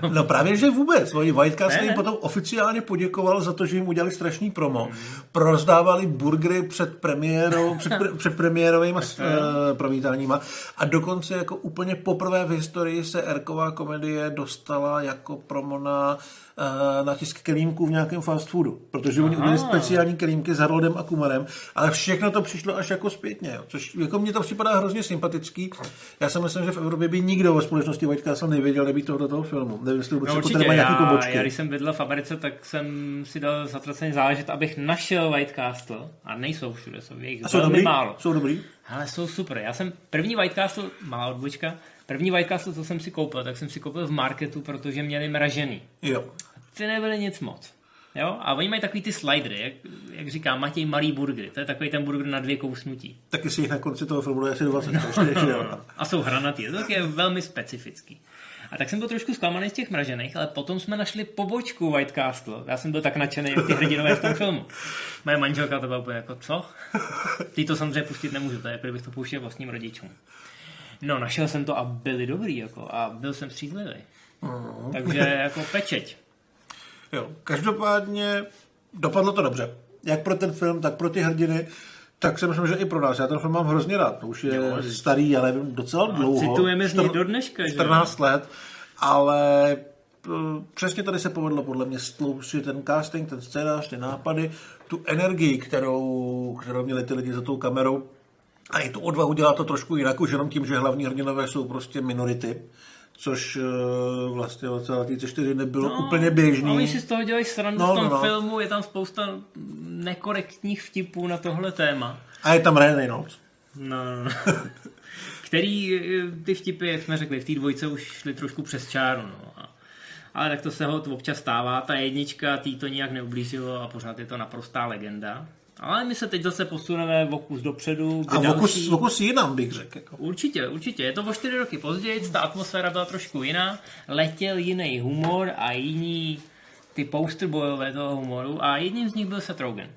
Toho. No právě, že vůbec. Oni White Castle Ne, jim ne. potom oficiálně poděkoval za to, že jim udělali strašný promo. Prozdávali burgery před premiérou, před, pre, před premiérovými uh, promítáníma a dokonce jako úplně poprvé v historii se Erková komedie dostala jako promo na, uh, na tisk kelímků v nějakém fast foodu. Protože oni udělali speciální kelímky s Haroldem a Kumarem, ale všechno to přišlo až jako zpětně. Jo. Což jako mně to připadá hrozně sympatický. Já si myslím, že v Evropě by nikdo ve společnosti White Castle nevěděl, nebýt toho do toho filmu. Nevím, jestli vůbec No jako určitě, nějaký já, pobočky. já, když jsem bydlel v Americe, tak jsem si dal zatraceně záležet, abych našel White Castle. A nejsou všude, jsou jejich jsou velmi dobrý? málo. Jsou dobrý? Ale jsou super. Já jsem první White Castle, malá odbočka, první White Castle, co jsem si koupil, tak jsem si koupil v marketu, protože měli mražený. Jo. Ty nebyly nic moc. Jo? A oni mají takový ty slidery, jak, jak říká Matěj, malý burgery. To je takový ten burger na dvě kousnutí. Taky si jich na konci toho filmu asi 20. ještě, ještě, jo. A jsou hranatý. To je velmi specifický. A tak jsem byl trošku zklamaný z těch mražených, ale potom jsme našli pobočku White Castle. Já jsem byl tak nadšený, jak ty hrdinové v tom filmu. Moje manželka to byla úplně jako, co? Ty to samozřejmě pustit nemůžu, to je jako kdybych to pouštěl vlastním rodičům. No, našel jsem to a byli dobrý, jako, a byl jsem střízlivý. Takže jako pečeť. Jo. Každopádně dopadlo to dobře. Jak pro ten film, tak pro ty hrdiny. Tak si myslím, že i pro nás. Já ten film mám hrozně rád. To už je Jo. starý, já nevím, docela dlouho. citujeme z něj do dneška, že? 14 let. Ale eh, přesně tady se povedlo podle mě sloučit ten casting, ten scénář, ty nápady, tu energii, kterou, kterou měli ty lidi za tou kamerou. A i tu odvahu dělá to trošku jinak, už jenom tím, že hlavní hrdinové jsou prostě minority, což eh, vlastně v 2004 nebylo no, úplně běžný. A oni si z toho dělají srandu No, v tom no, no. filmu, je tam spousta nekorektních vtipů na tohle téma. A je tam Ryan Reynolds. No, no, no. Který eh, ty vtipy, jak jsme řekli, v té dvojce už šly trošku přes čáru. No. Ale tak to se ho občas stává. Ta jednička tý to nijak neublížilo a pořád je to naprostá legenda. Ale my se teď zase posuneme v okus dopředu. A další- vokus, vokus jinam bych řekl. Jako. Určitě, určitě. Je to o čtyři roky později, ta atmosféra byla trošku jiná, letěl jiný humor a jiní ty posterbojové toho humoru a jedním z nich byl Seth Rogen.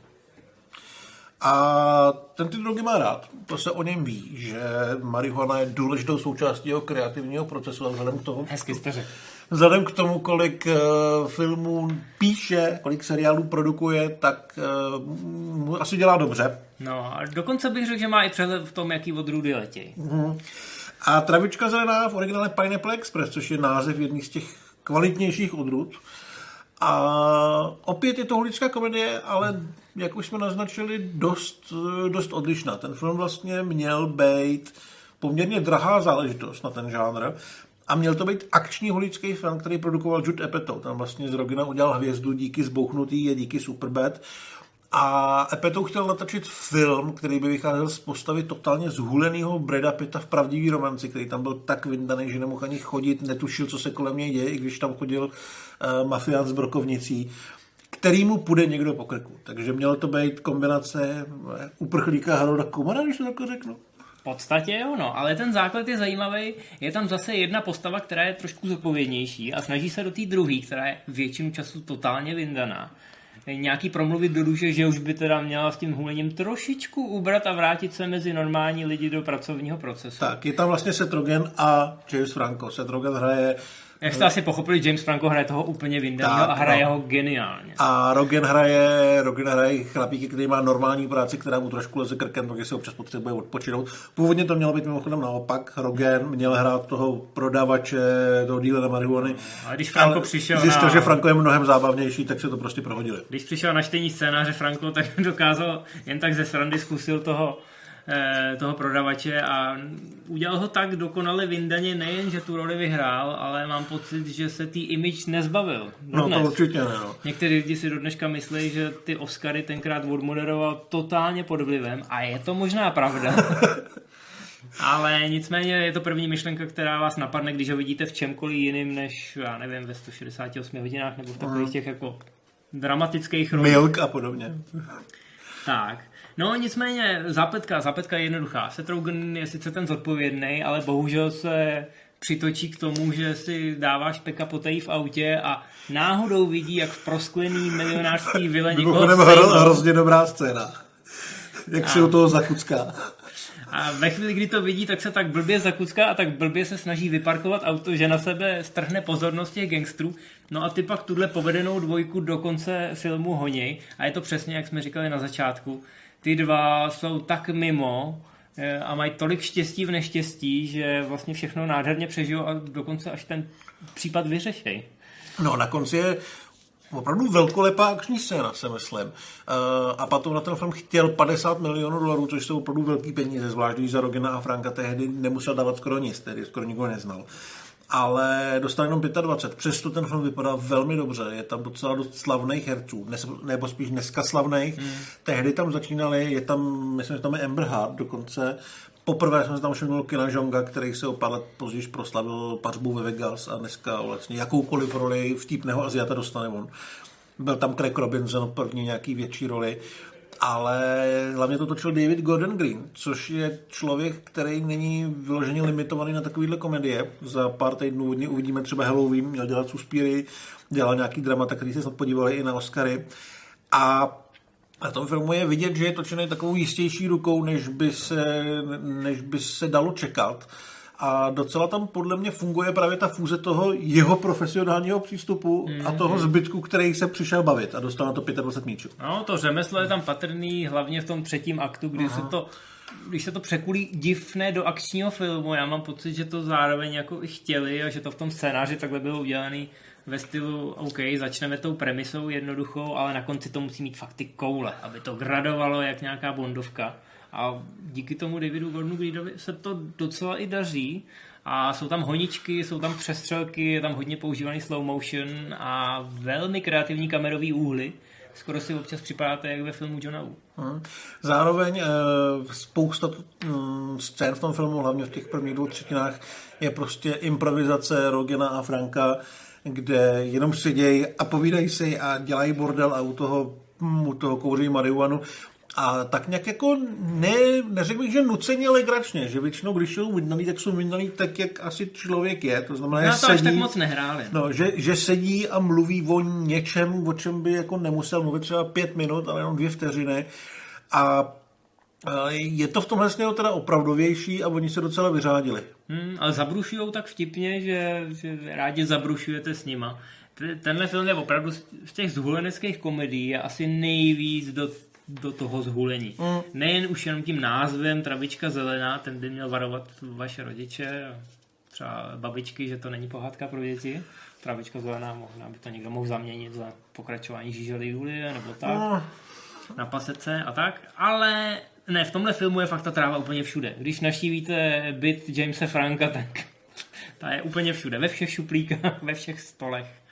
A ten ty drogy má rád. To se o něm ví, že marihuana je důležitou součástí jeho kreativního procesu a vzhledem k tomu, Hezky jste řekl. Vzhledem k tomu kolik uh, filmů píše, kolik seriálů produkuje, tak uh, mu asi dělá dobře. No a dokonce bych řekl, že má i přehled v tom, jaký odrůdy letějí. A travička zelená v originále Pineapple Express, což je název jedných z těch kvalitnějších odrůd. A opět je to holická komedie, ale jak už jsme naznačili, dost, dost odlišná. Ten film vlastně měl být poměrně drahá záležitost na ten žánr a měl to být akční holický film, který produkoval Jude Apatow. Tam vlastně z Rogina udělal hvězdu díky zbouchnutý a díky Superbad. A Apatow chtěl natočit film, který by vycházel z postavy totálně zhuleného Breda Pitta v pravdivý romanci, který tam byl tak vyndaný, že nemohl ani chodit, netušil, co se kolem něj děje, i když tam chodil uh, mafián s brokovnicí který mu půjde někdo po krku. Takže mělo to být kombinace eh, uprchlíka Harolda Kumara, když to tak řeknu. Podstatě jo, no, ale ten základ je zajímavý. Je tam zase jedna postava, která je trošku zodpovědnější a snaží se do té druhé, která je většinu času totálně vyndaná, nějaký promluvit do duše, že už by teda měla s tím hulením trošičku ubrat a vrátit se mezi normální lidi do pracovního procesu. Tak, je tam vlastně Seth Rogen a James Franco. Seth Rogen hraje jak jste asi pochopili, James Franco hraje toho úplně vyndaného a hraje no. ho geniálně. A Rogen hraje, Rogen hraje chlapíky, který má normální práci, která mu trošku leze krkem, takže si občas potřebuje odpočinout. Původně to mělo být mimochodem naopak. Rogen měl hrát toho prodavače, toho dílera marihuany. A když Franco přišel zjistil, na... že Franco je mnohem zábavnější, tak se to prostě prohodili. Když přišel na čtení scénáře Franco, tak dokázal jen tak ze srandy zkusil toho toho prodavače a udělal ho tak dokonale vyndaně nejen, že tu roli vyhrál, ale mám pocit, že se tý image nezbavil. Dodnes. No to určitě ne. No. Někteří lidi si do dneška myslí, že ty Oscary tenkrát odmoderoval totálně pod vlivem a je to možná pravda. Ale nicméně je to první myšlenka, která vás napadne, když ho vidíte v čemkoliv jiným než, já nevím, ve 168 hodinách nebo v takových těch jako dramatických rolích. Milk a podobně. Tak. No nicméně zápletka, zápletka je jednoduchá. Seth Rogen je sice ten zodpovědný, ale bohužel se přitočí k tomu, že si dáváš peka potejí v autě a náhodou vidí, jak v prosklený milionářský vile někoho hro, hrozně dobrá scéna. Jak a... si u toho zakucká. A ve chvíli, kdy to vidí, tak se tak blbě zakucká a tak blbě se snaží vyparkovat auto, že na sebe strhne pozornost těch gangstrů. No a ty pak tuhle povedenou dvojku do konce filmu honí. A je to přesně, jak jsme říkali na začátku ty dva jsou tak mimo eh, a mají tolik štěstí v neštěstí, že vlastně všechno nádherně přežijou a dokonce až ten případ vyřešej. No na konci je opravdu velkolepá akční scéna, se myslím. Eh, a potom na ten film chtěl 50 milionů dolarů, což jsou opravdu velký peníze, zvlášť když za Rogena a Franka tehdy nemusel dávat skoro nic, tedy skoro nikdo neznal ale dostal jenom 25. Přesto ten film vypadá velmi dobře. Je tam docela dost slavných herců, nebo spíš dneska slavných. Mm. Tehdy tam začínali, je tam, myslím, že tam je Amber Hart dokonce. Poprvé jsem se tam všiml Kina Jonga, který se o pár let později proslavil pařbu ve Vegas a dneska vlastně jakoukoliv roli vtipného Aziata dostane on. Byl tam Craig Robinson, první nějaký větší roli ale hlavně to točil David Gordon Green, což je člověk, který není vyloženě limitovaný na takovýhle komedie. Za pár týdnů hodně uvidíme třeba Halloween, měl dělat suspíry, dělal nějaký dramata, který se snad podívali i na Oscary. A na tom filmu je vidět, že je točený takovou jistější rukou, než by se, než by se dalo čekat a docela tam podle mě funguje právě ta fúze toho jeho profesionálního přístupu mm, a mhm. toho zbytku, který se přišel bavit a dostal na to 25 míčů. No, to řemeslo je tam patrný hlavně v tom třetím aktu, kdy Aha. se to když se to překulí divné do akčního filmu, já mám pocit, že to zároveň jako i chtěli a že to v tom scénáři takhle bylo udělané ve stylu, OK, začneme tou premisou jednoduchou, ale na konci to musí mít fakt ty koule, aby to gradovalo jak nějaká bondovka. A díky tomu Davidu Gordonu Greedovi se to docela i daří. A jsou tam honičky, jsou tam přestřelky, je tam hodně používaný slow motion a velmi kreativní kamerový úhly. Skoro si občas připadáte jak ve filmu Johna Woo. Hmm. Zároveň e, spousta mm, scén v tom filmu, hlavně v těch prvních dvou třetinách, je prostě improvizace Rogena a Franka, kde jenom sedějí a povídají si a dělají bordel a u toho, mm, u toho kouří marihuanu a tak nějak jako ne, neřekl bych, že nuceně legračně, že většinou, když jsou vydnaný, tak jsou vydnaný tak, jak asi člověk je. To znamená, že to sedí, až tak moc nehráli. No, že, že, sedí a mluví o něčem, o čem by jako nemusel mluvit třeba pět minut, ale jenom dvě vteřiny. A je to v tomhle směru teda opravdovější a oni se docela vyřádili. Hmm, ale zabrušujou tak vtipně, že, že rádi zabrušujete s nima. Tenhle film je opravdu z těch zhuleneckých komedií je asi nejvíc do do toho zhulení. Mm. Nejen už jenom tím názvem Travička zelená, ten by měl varovat vaše rodiče, třeba babičky, že to není pohádka pro děti. Travička zelená, možná by to někdo mohl zaměnit za pokračování Žížely Julie, nebo tak. Mm. Na pasece a tak. Ale ne, v tomhle filmu je fakt ta tráva úplně všude. Když naštívíte byt Jamesa Franka, tak ta je úplně všude. Ve všech šuplíkách, ve všech stolech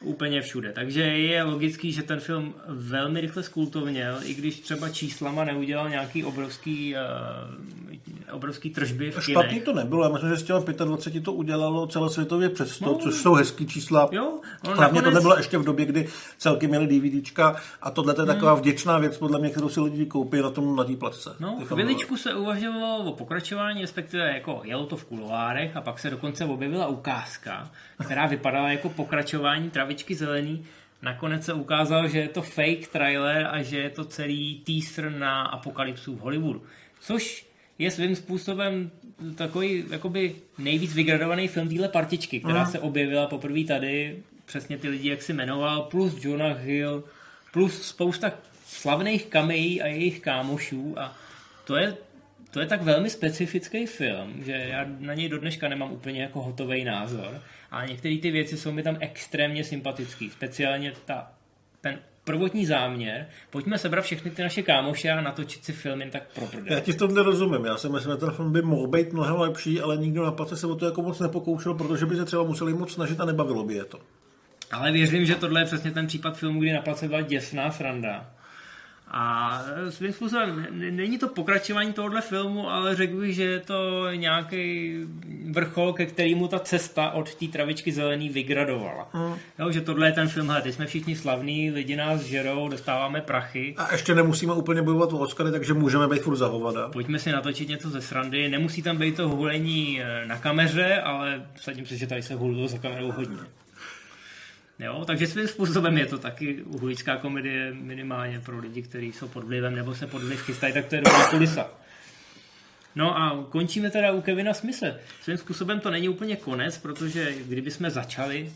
úplně všude. Takže je logický, že ten film velmi rychle skultovněl, i když třeba číslama neudělal nějaký obrovský, uh, obrovský tržby v kinech. Špatný to nebylo, já myslím, že z těla 25 to udělalo celosvětově přes 100, no, což jsou hezký čísla. Jo, Hlavně nakonec... to nebylo ještě v době, kdy celky měli DVDčka a tohle je taková hmm. vděčná věc, podle mě, kterou si lidi koupí na tom na té platce. No, chviličku se uvažovalo o pokračování, respektive jako jelo to v kuloárech a pak se dokonce objevila ukázka, která vypadala jako pokračování travičky zelený, nakonec se ukázalo, že je to fake trailer a že je to celý teaser na apokalypsu v Hollywoodu. Což je svým způsobem takový jakoby nejvíc vygradovaný film téhle partičky, která Mhm. se objevila poprvé tady, přesně ty lidi, jak si jmenoval, plus Jonah Hill, plus spousta slavných kamejí a jejich kámošů a to je, to je tak velmi specifický film, že já na něj do dneška nemám úplně jako hotový názor, ale některé ty věci jsou mi tam extrémně sympatický, speciálně ta, ten prvotní záměr, pojďme sebrat všechny ty naše kámoše a natočit si film jen tak pro Já prodej. ti v tomhle rozumím. Já si myslím, že ten film by mohl být mnohem lepší, ale nikdo na place se o to jako moc nepokoušel, protože by se třeba museli moc snažit a nebavilo by je to. Ale věřím, že tohle je přesně ten případ filmu, kdy na place byla děsná sranda. A svým způsobem není to pokračování tohohle filmu, ale řekl bych, že je to nějaký vrchol, ke kterému ta cesta od té travičky zelený vygradovala. Mm. Jo, že tohle je ten film, hele, teď jsme všichni slavní, lidi nás žerou, dostáváme prachy, A ještě nemusíme úplně bojovat o Oscary, takže můžeme být furt za hovada. pojďme si natočit něco ze srandy, nemusí tam být to hulení eh, na kameře, ale sadím si, že tady se hulilo za kamerou hodně. Jo, takže svým způsobem je to taky uhulická komedie minimálně pro lidi, kteří jsou pod vlivem nebo se pod vliv chystají, tak to je dobrá kulisa. No a končíme teda u Kevina Smise. Svým způsobem to není úplně konec, protože kdyby jsme začali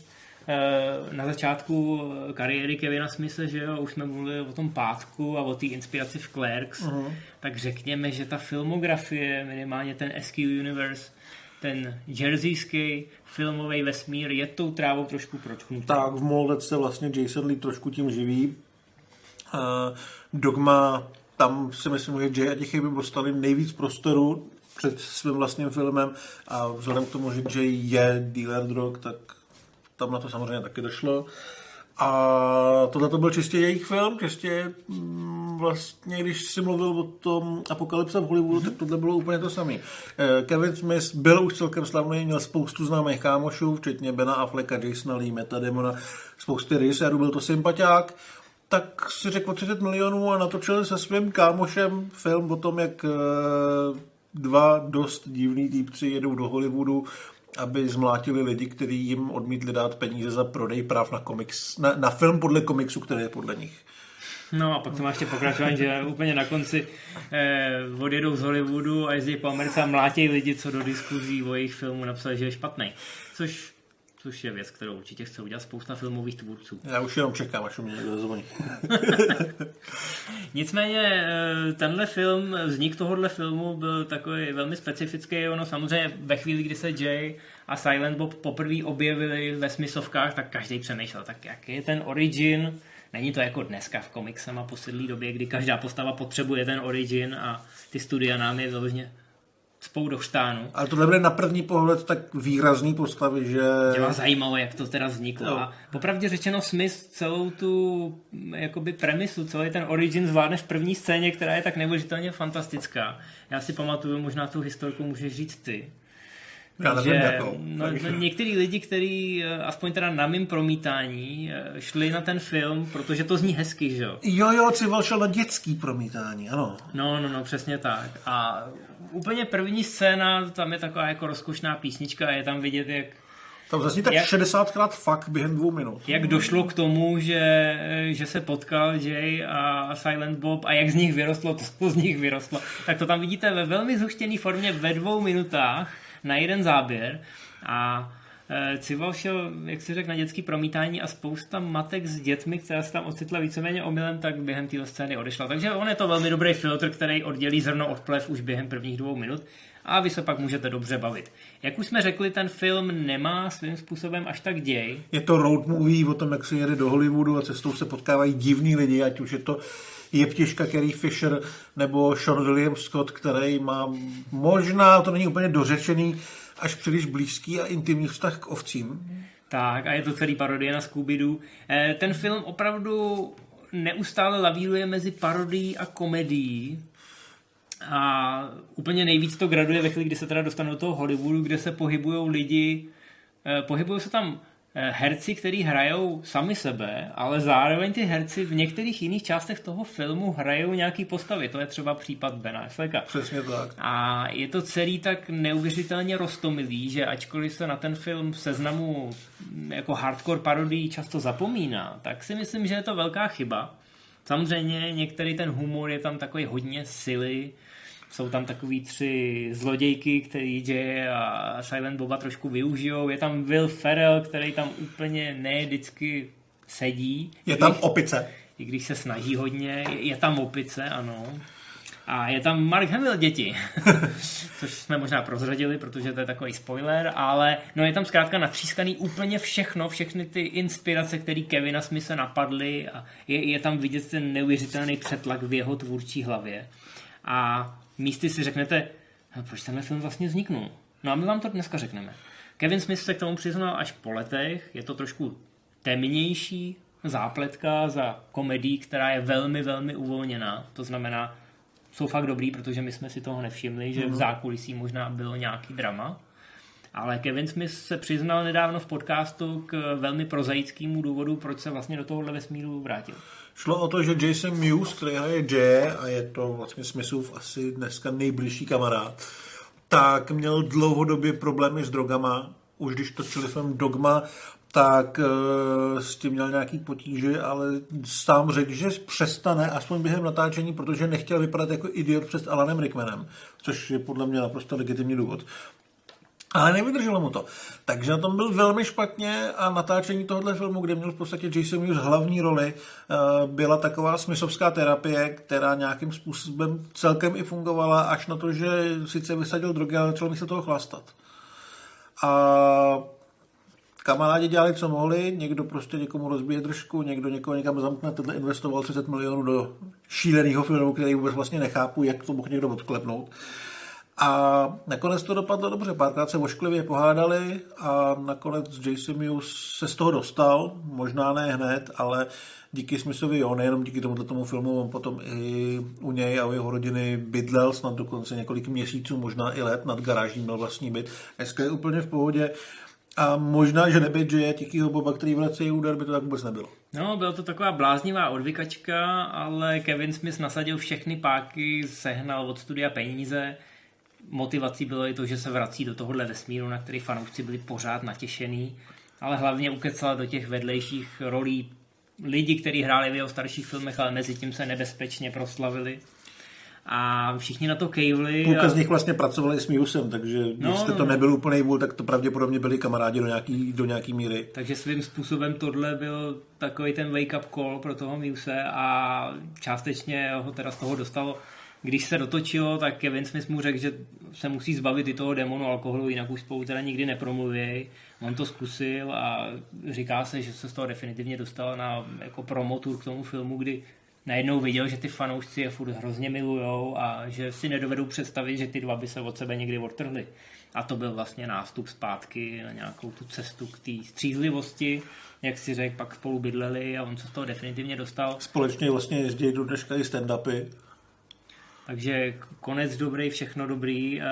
eh, na začátku kariéry Kevina Smise, že jo, už jsme mluvili o tom pátku a o té inspiraci v Clerks, Mhm. tak řekněme, že ta filmografie, minimálně ten SQ Universe, ten jerseyský filmový vesmír je tou trávou trošku pročknutý. Tak v Moldec se vlastně Jason Lee trošku tím živí. Uh, Dogma, tam si myslím, že Jay a Tichy by dostali nejvíc prostoru před svým vlastním filmem a vzhledem k tomu, že Jay je dealer drog, tak tam na to samozřejmě taky došlo. A tohle to byl čistě jejich film, čistě mm, vlastně, když si mluvil o tom Apokalypse v Hollywoodu, tak tohle bylo úplně to samé. Eh, Kevin Smith byl už celkem slavný, měl spoustu známých kámošů, včetně Bena Afflecka, Jasona Lee, Meta Demona, spousty režisérů, byl to sympatiák, tak si řekl o 30 milionů a natočil se svým kámošem film o tom, jak eh, dva dost divný týpci jedou do Hollywoodu, aby zmlátili lidi, kteří jim odmítli dát peníze za prodej práv na, komiks, na, na film podle komiksu, který je podle nich. No a pak to má ještě pokračování, že úplně na konci eh, odjedou z Hollywoodu a jezdí po Americe a mlátějí lidi, co do diskuzí o jejich filmu napsali, že je špatný. Což, což je věc, kterou určitě chce udělat spousta filmových tvůrců. Já už jenom čekám, až mě někdo zvoní. Nicméně eh, tenhle film, vznik tohohle filmu byl takový velmi specifický. Ono samozřejmě ve chvíli, kdy se Jay a Silent Bob poprvé objevili ve smyslovkách, tak každý přemýšlel, tak jaký je ten origin. Není to jako dneska v komiksem a posedlý době, kdy každá postava potřebuje ten origin a ty studia nám je vyloženě spou do štánu. Ale tohle bude na první pohled tak výrazný postavy, že... Vás zajímalo, jak to teda vzniklo. Jo. A popravdě řečeno Smith celou tu mm, jakoby premisu, celý ten origin zvládne v první scéně, která je tak neuvěřitelně fantastická. Já si pamatuju, možná tu historku můžeš říct ty. Já nevím, že jakou. no, no, některý lidi, kteří eh, aspoň teda na mým promítání eh, šli na ten film, protože to zní hezky, že jo? Jo, jo, Cival šel na dětský promítání, ano. No, no, no, přesně tak. A úplně první scéna, tam je taková jako rozkošná písnička a je tam vidět, jak Tam zazní tak Jak- 60krát fakt během dvou minut. jak došlo k tomu, že, že se potkal Jay a Silent Bob a jak z nich vyrostlo to, co z nich vyrostlo, tak to tam vidíte ve velmi zuštěné formě ve dvou minutách na jeden záběr a Cival šel, jak si řekl, na dětský promítání a spousta matek s dětmi, která se tam ocitla víceméně omylem, tak během téhle scény odešla. Takže on je to velmi dobrý filtr, který oddělí zrno od plev už během prvních dvou minut a vy se pak můžete dobře bavit. Jak už jsme řekli, ten film nemá svým způsobem až tak děj, Je to road movie o tom, jak se jede do Hollywoodu a cestou se potkávají divní lidi, ať už je to jeptiška Carrie Fisher nebo Sean William Scott, který má možná, to není úplně dořečený, až příliš blízký a intimní vztah k ovcím. Tak, a je to celý parodie na Scooby-Doo. Eh, Ten film opravdu neustále lavíruje mezi parodií a komedií. A úplně nejvíc to graduje ve chvíli, kdy se teda dostanou do toho Hollywoodu, kde se pohybují lidi, eh, pohybují se tam herci, kteří hrajou sami sebe, ale zároveň ty herci v některých jiných částech toho filmu hrajou nějaký postavy. To je třeba případ Bena Afflecka. Přesně tak. A je to celý tak neuvěřitelně rostomilý, že ačkoliv se na ten film v seznamu mm, jako hardcore parodii často zapomíná, tak si myslím, že je to velká chyba. Samozřejmě některý ten humor je tam takový hodně sily, jsou tam takový tři zlodějky, který Jay a Silent Boba trošku využijou. Je tam Will Ferrell, který tam úplně ne vždycky sedí. Je tam opice. I když se snaží hodně. Je tam opice, ano. A je tam Mark Hamill děti, což jsme možná prozradili, protože to je takový spoiler, ale no je tam zkrátka natřískaný úplně všechno, všechny ty inspirace, které Kevina Smise napadly a je, je tam vidět ten neuvěřitelný přetlak v jeho tvůrčí hlavě. A místy si řeknete, proč tenhle film vlastně vzniknul? No a my vám to dneska řekneme. Kevin Smith se k tomu přiznal až po letech, je to trošku temnější zápletka za komedii, která je velmi, velmi uvolněná. To znamená, jsou fakt dobrý, protože my jsme si toho nevšimli, že v mhm. zákulisí možná bylo nějaký drama. Ale Kevin Smith se přiznal nedávno v podcastu k velmi prozaickému důvodu, proč se vlastně do tohohle vesmíru vrátil. Šlo o to, že Jason Mewes, který je Jay a je to vlastně Smithův asi dneska nejbližší kamarád, tak měl dlouhodobě problémy s drogama. Už když točili film Dogma, tak e, s tím měl nějaký potíže, ale sám řekl, že přestane aspoň během natáčení, protože nechtěl vypadat jako idiot před Alanem Rickmanem, což je podle mě naprosto legitimní důvod. Ale nevydrželo mu to. Takže na tom byl velmi špatně a natáčení tohohle filmu, kde měl v podstatě Jason Mewes hlavní roli, eh, byla taková smyslovská terapie, která nějakým způsobem celkem i fungovala, až na to, že sice vysadil drogy, ale začal mi se toho chlastat. A kamarádi dělali, co mohli, někdo prostě někomu rozbije držku, někdo někoho někam zamkne, tenhle investoval 30 milionů do šíleného filmu, který vůbec vlastně nechápu, jak to mohl někdo odklepnout. A nakonec to dopadlo dobře, párkrát se ošklivě pohádali a nakonec Jason Mewes se z toho dostal, možná ne hned, ale díky Smithovi jo, nejenom díky tomuto tomu filmu, on potom i u něj a u jeho rodiny bydlel snad dokonce několik měsíců, možná i let, nad garáží měl vlastní byt. Dneska je úplně v pohodě. A možná, že nebyt, že je tichýho Boba, který vrací úder, by to tak vůbec nebylo. No, byla to taková bláznivá odvykačka, ale Kevin Smith nasadil všechny páky, sehnal od studia peníze, motivací bylo i to, že se vrací do tohohle vesmíru, na který fanoušci byli pořád natěšený, ale hlavně ukecala do těch vedlejších rolí lidi, kteří hráli v jeho starších filmech, ale mezi tím se nebezpečně proslavili. A všichni na to kejvli. Půlka a... z nich vlastně pracovali s Miusem, takže no, když jste no, to no. nebyl úplný vůl, tak to pravděpodobně byli kamarádi do nějaký, do nějaký míry. Takže svým způsobem tohle byl takový ten wake-up call pro toho Miuse a částečně ho teda z toho dostalo když se dotočilo, tak Kevin Smith mu řekl, že se musí zbavit i toho demonu alkoholu, jinak už spolu teda nikdy nepromluví. On to zkusil a říká se, že se z toho definitivně dostal na jako promotur k tomu filmu, kdy najednou viděl, že ty fanoušci je furt hrozně milujou a že si nedovedou představit, že ty dva by se od sebe někdy odtrhli. A to byl vlastně nástup zpátky na nějakou tu cestu k té střízlivosti, jak si řekl, pak spolu bydleli a on se z toho definitivně dostal. Společně vlastně jezdí do dneška i stand-upy. Takže konec dobrý, všechno dobrý. Eh,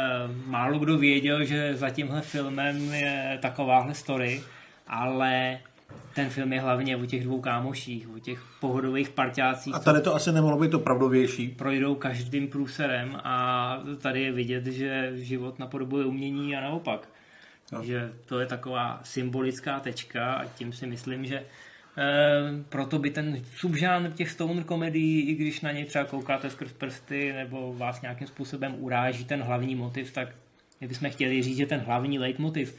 málo kdo věděl, že za tímhle filmem je takováhle story, ale ten film je hlavně o těch dvou kámoších, o těch pohodových parťácích. A tady to asi nemohlo být to pravdovější. Projdou každým průserem a tady je vidět, že život napodobuje umění a naopak. No. Takže to je taková symbolická tečka a tím si myslím, že proto by ten subžánr těch stoner komedií, i když na něj třeba koukáte skrz prsty nebo vás nějakým způsobem uráží ten hlavní motiv, tak my bychom chtěli říct, že ten hlavní leitmotiv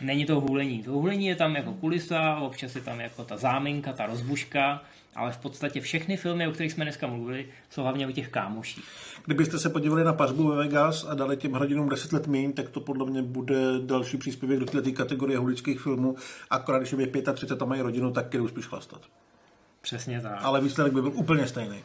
není to hůlení. To hůlení je tam jako kulisa, občas je tam jako ta záminka, ta rozbuška, ale v podstatě všechny filmy, o kterých jsme dneska mluvili, jsou hlavně o těch kámoších. Kdybyste se podívali na pařbu ve Vegas a dali těm hrdinům 10 let méně, tak to podle mě bude další příspěvek do této kategorie hulických filmů. Akorát, když je 35 a mají rodinu, tak kterou spíš chlastat. Přesně tak. Ale výsledek by byl úplně stejný.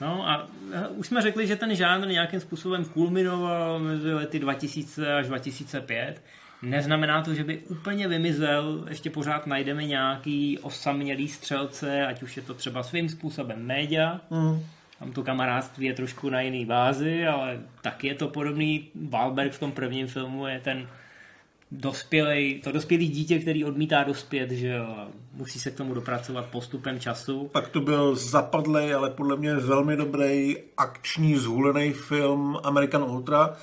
No a už jsme řekli, že ten žánr nějakým způsobem kulminoval mezi lety 2000 až 2005 Neznamená to, že by úplně vymizel, ještě pořád najdeme nějaký osamělý střelce, ať už je to třeba svým způsobem média, mm. tam to kamarádství je trošku na jiný bázi, ale taky je to podobný. Wahlberg v tom prvním filmu je ten dospělej, to dospělý dítě, který odmítá dospět, že jo, musí se k tomu dopracovat postupem času. Pak to byl zapadlej, ale podle mě velmi dobrý akční zhulený film American Ultra,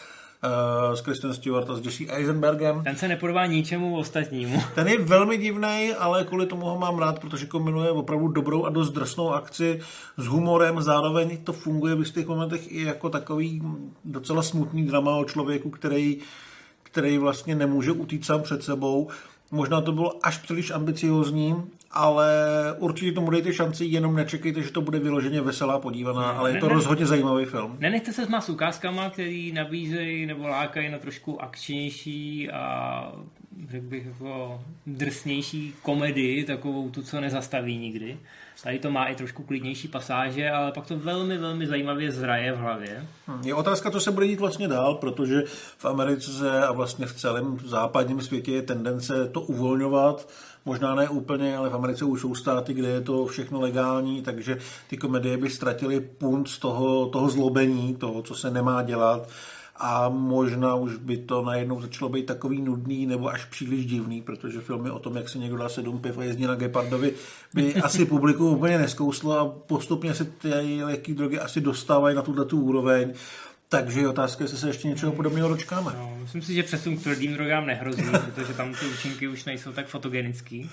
uh, s Kristen Stewart a s Jesse Eisenbergem. Ten se nepodobá ničemu ostatnímu. Ten je velmi divný, ale kvůli tomu ho mám rád, protože kombinuje opravdu dobrou a dost drsnou akci s humorem. Zároveň to funguje v jistých momentech i jako takový docela smutný drama o člověku, který který vlastně nemůže utíct sám před sebou. Možná to bylo až příliš ambiciozní, ale určitě tomu dejte šanci, jenom nečekejte, že to bude vyloženě veselá podívaná, ale je to ne, rozhodně zajímavý film. Nenechte se s s ukázkama, který nabízejí nebo lákají na trošku akčnější a řekl bych jako drsnější komedii, takovou tu, co nezastaví nikdy. Tady to má i trošku klidnější pasáže, ale pak to velmi, velmi zajímavě zraje v hlavě. Hm, je otázka, co se bude dít vlastně dál, protože v Americe a vlastně v celém západním světě je tendence to uvolňovat, možná ne úplně, ale v Americe už jsou státy, kde je to všechno legální, takže ty komedie by ztratily punt z toho, toho zlobení, toho, co se nemá dělat a možná už by to najednou začalo být takový nudný nebo až příliš divný, protože filmy o tom, jak se někdo dá sedm piv a jezdí na Gepardovi, by asi publiku úplně neskouslo a postupně se ty lehké drogy asi dostávají na tuto tu úroveň. Takže je otázka, jestli se ještě něčeho podobného dočkáme. No, myslím si, že přesun k tvrdým drogám nehrozí, protože tam ty účinky už nejsou tak fotogenický.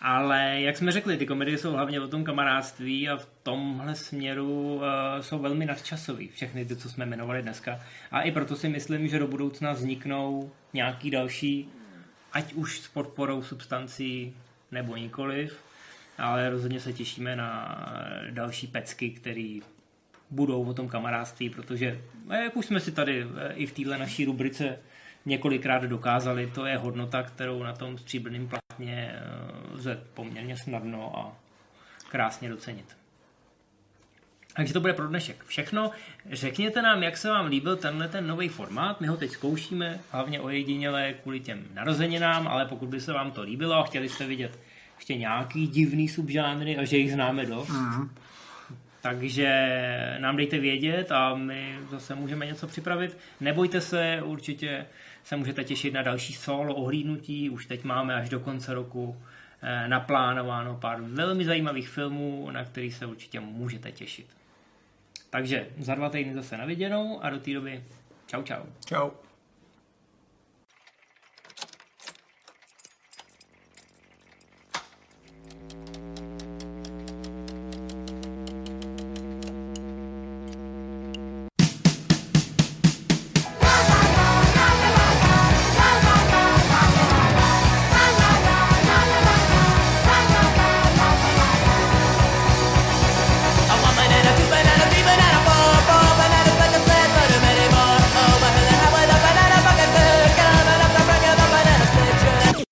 Ale jak jsme řekli, ty komedie jsou hlavně o tom kamarádství a v tomhle směru uh, jsou velmi nadčasový, všechny ty, co jsme jmenovali dneska. A i proto si myslím, že do budoucna vzniknou nějaký další, ať už s podporou substancí nebo nikoliv, ale rozhodně se těšíme na další pecky, které budou o tom kamarádství, protože jak už jsme si tady eh, i v této naší rubrice několikrát dokázali, to je hodnota, kterou na tom stříbrném platně eh, lze poměrně snadno a krásně docenit. Takže to bude pro dnešek všechno. Řekněte nám, jak se vám líbil tenhle ten nový formát. My ho teď zkoušíme, hlavně ojediněle kvůli těm narozeninám, ale pokud by se vám to líbilo a chtěli jste vidět ještě nějaký divný subžánry a že jich známe dost, mm. Takže nám dejte vědět a my zase můžeme něco připravit. Nebojte se, určitě se můžete těšit na další solo ohlídnutí. Už teď máme až do konce roku eh, naplánováno pár velmi zajímavých filmů, na který se určitě můžete těšit. Takže za dva týdny zase na viděnou a do té doby čau čau. Čau.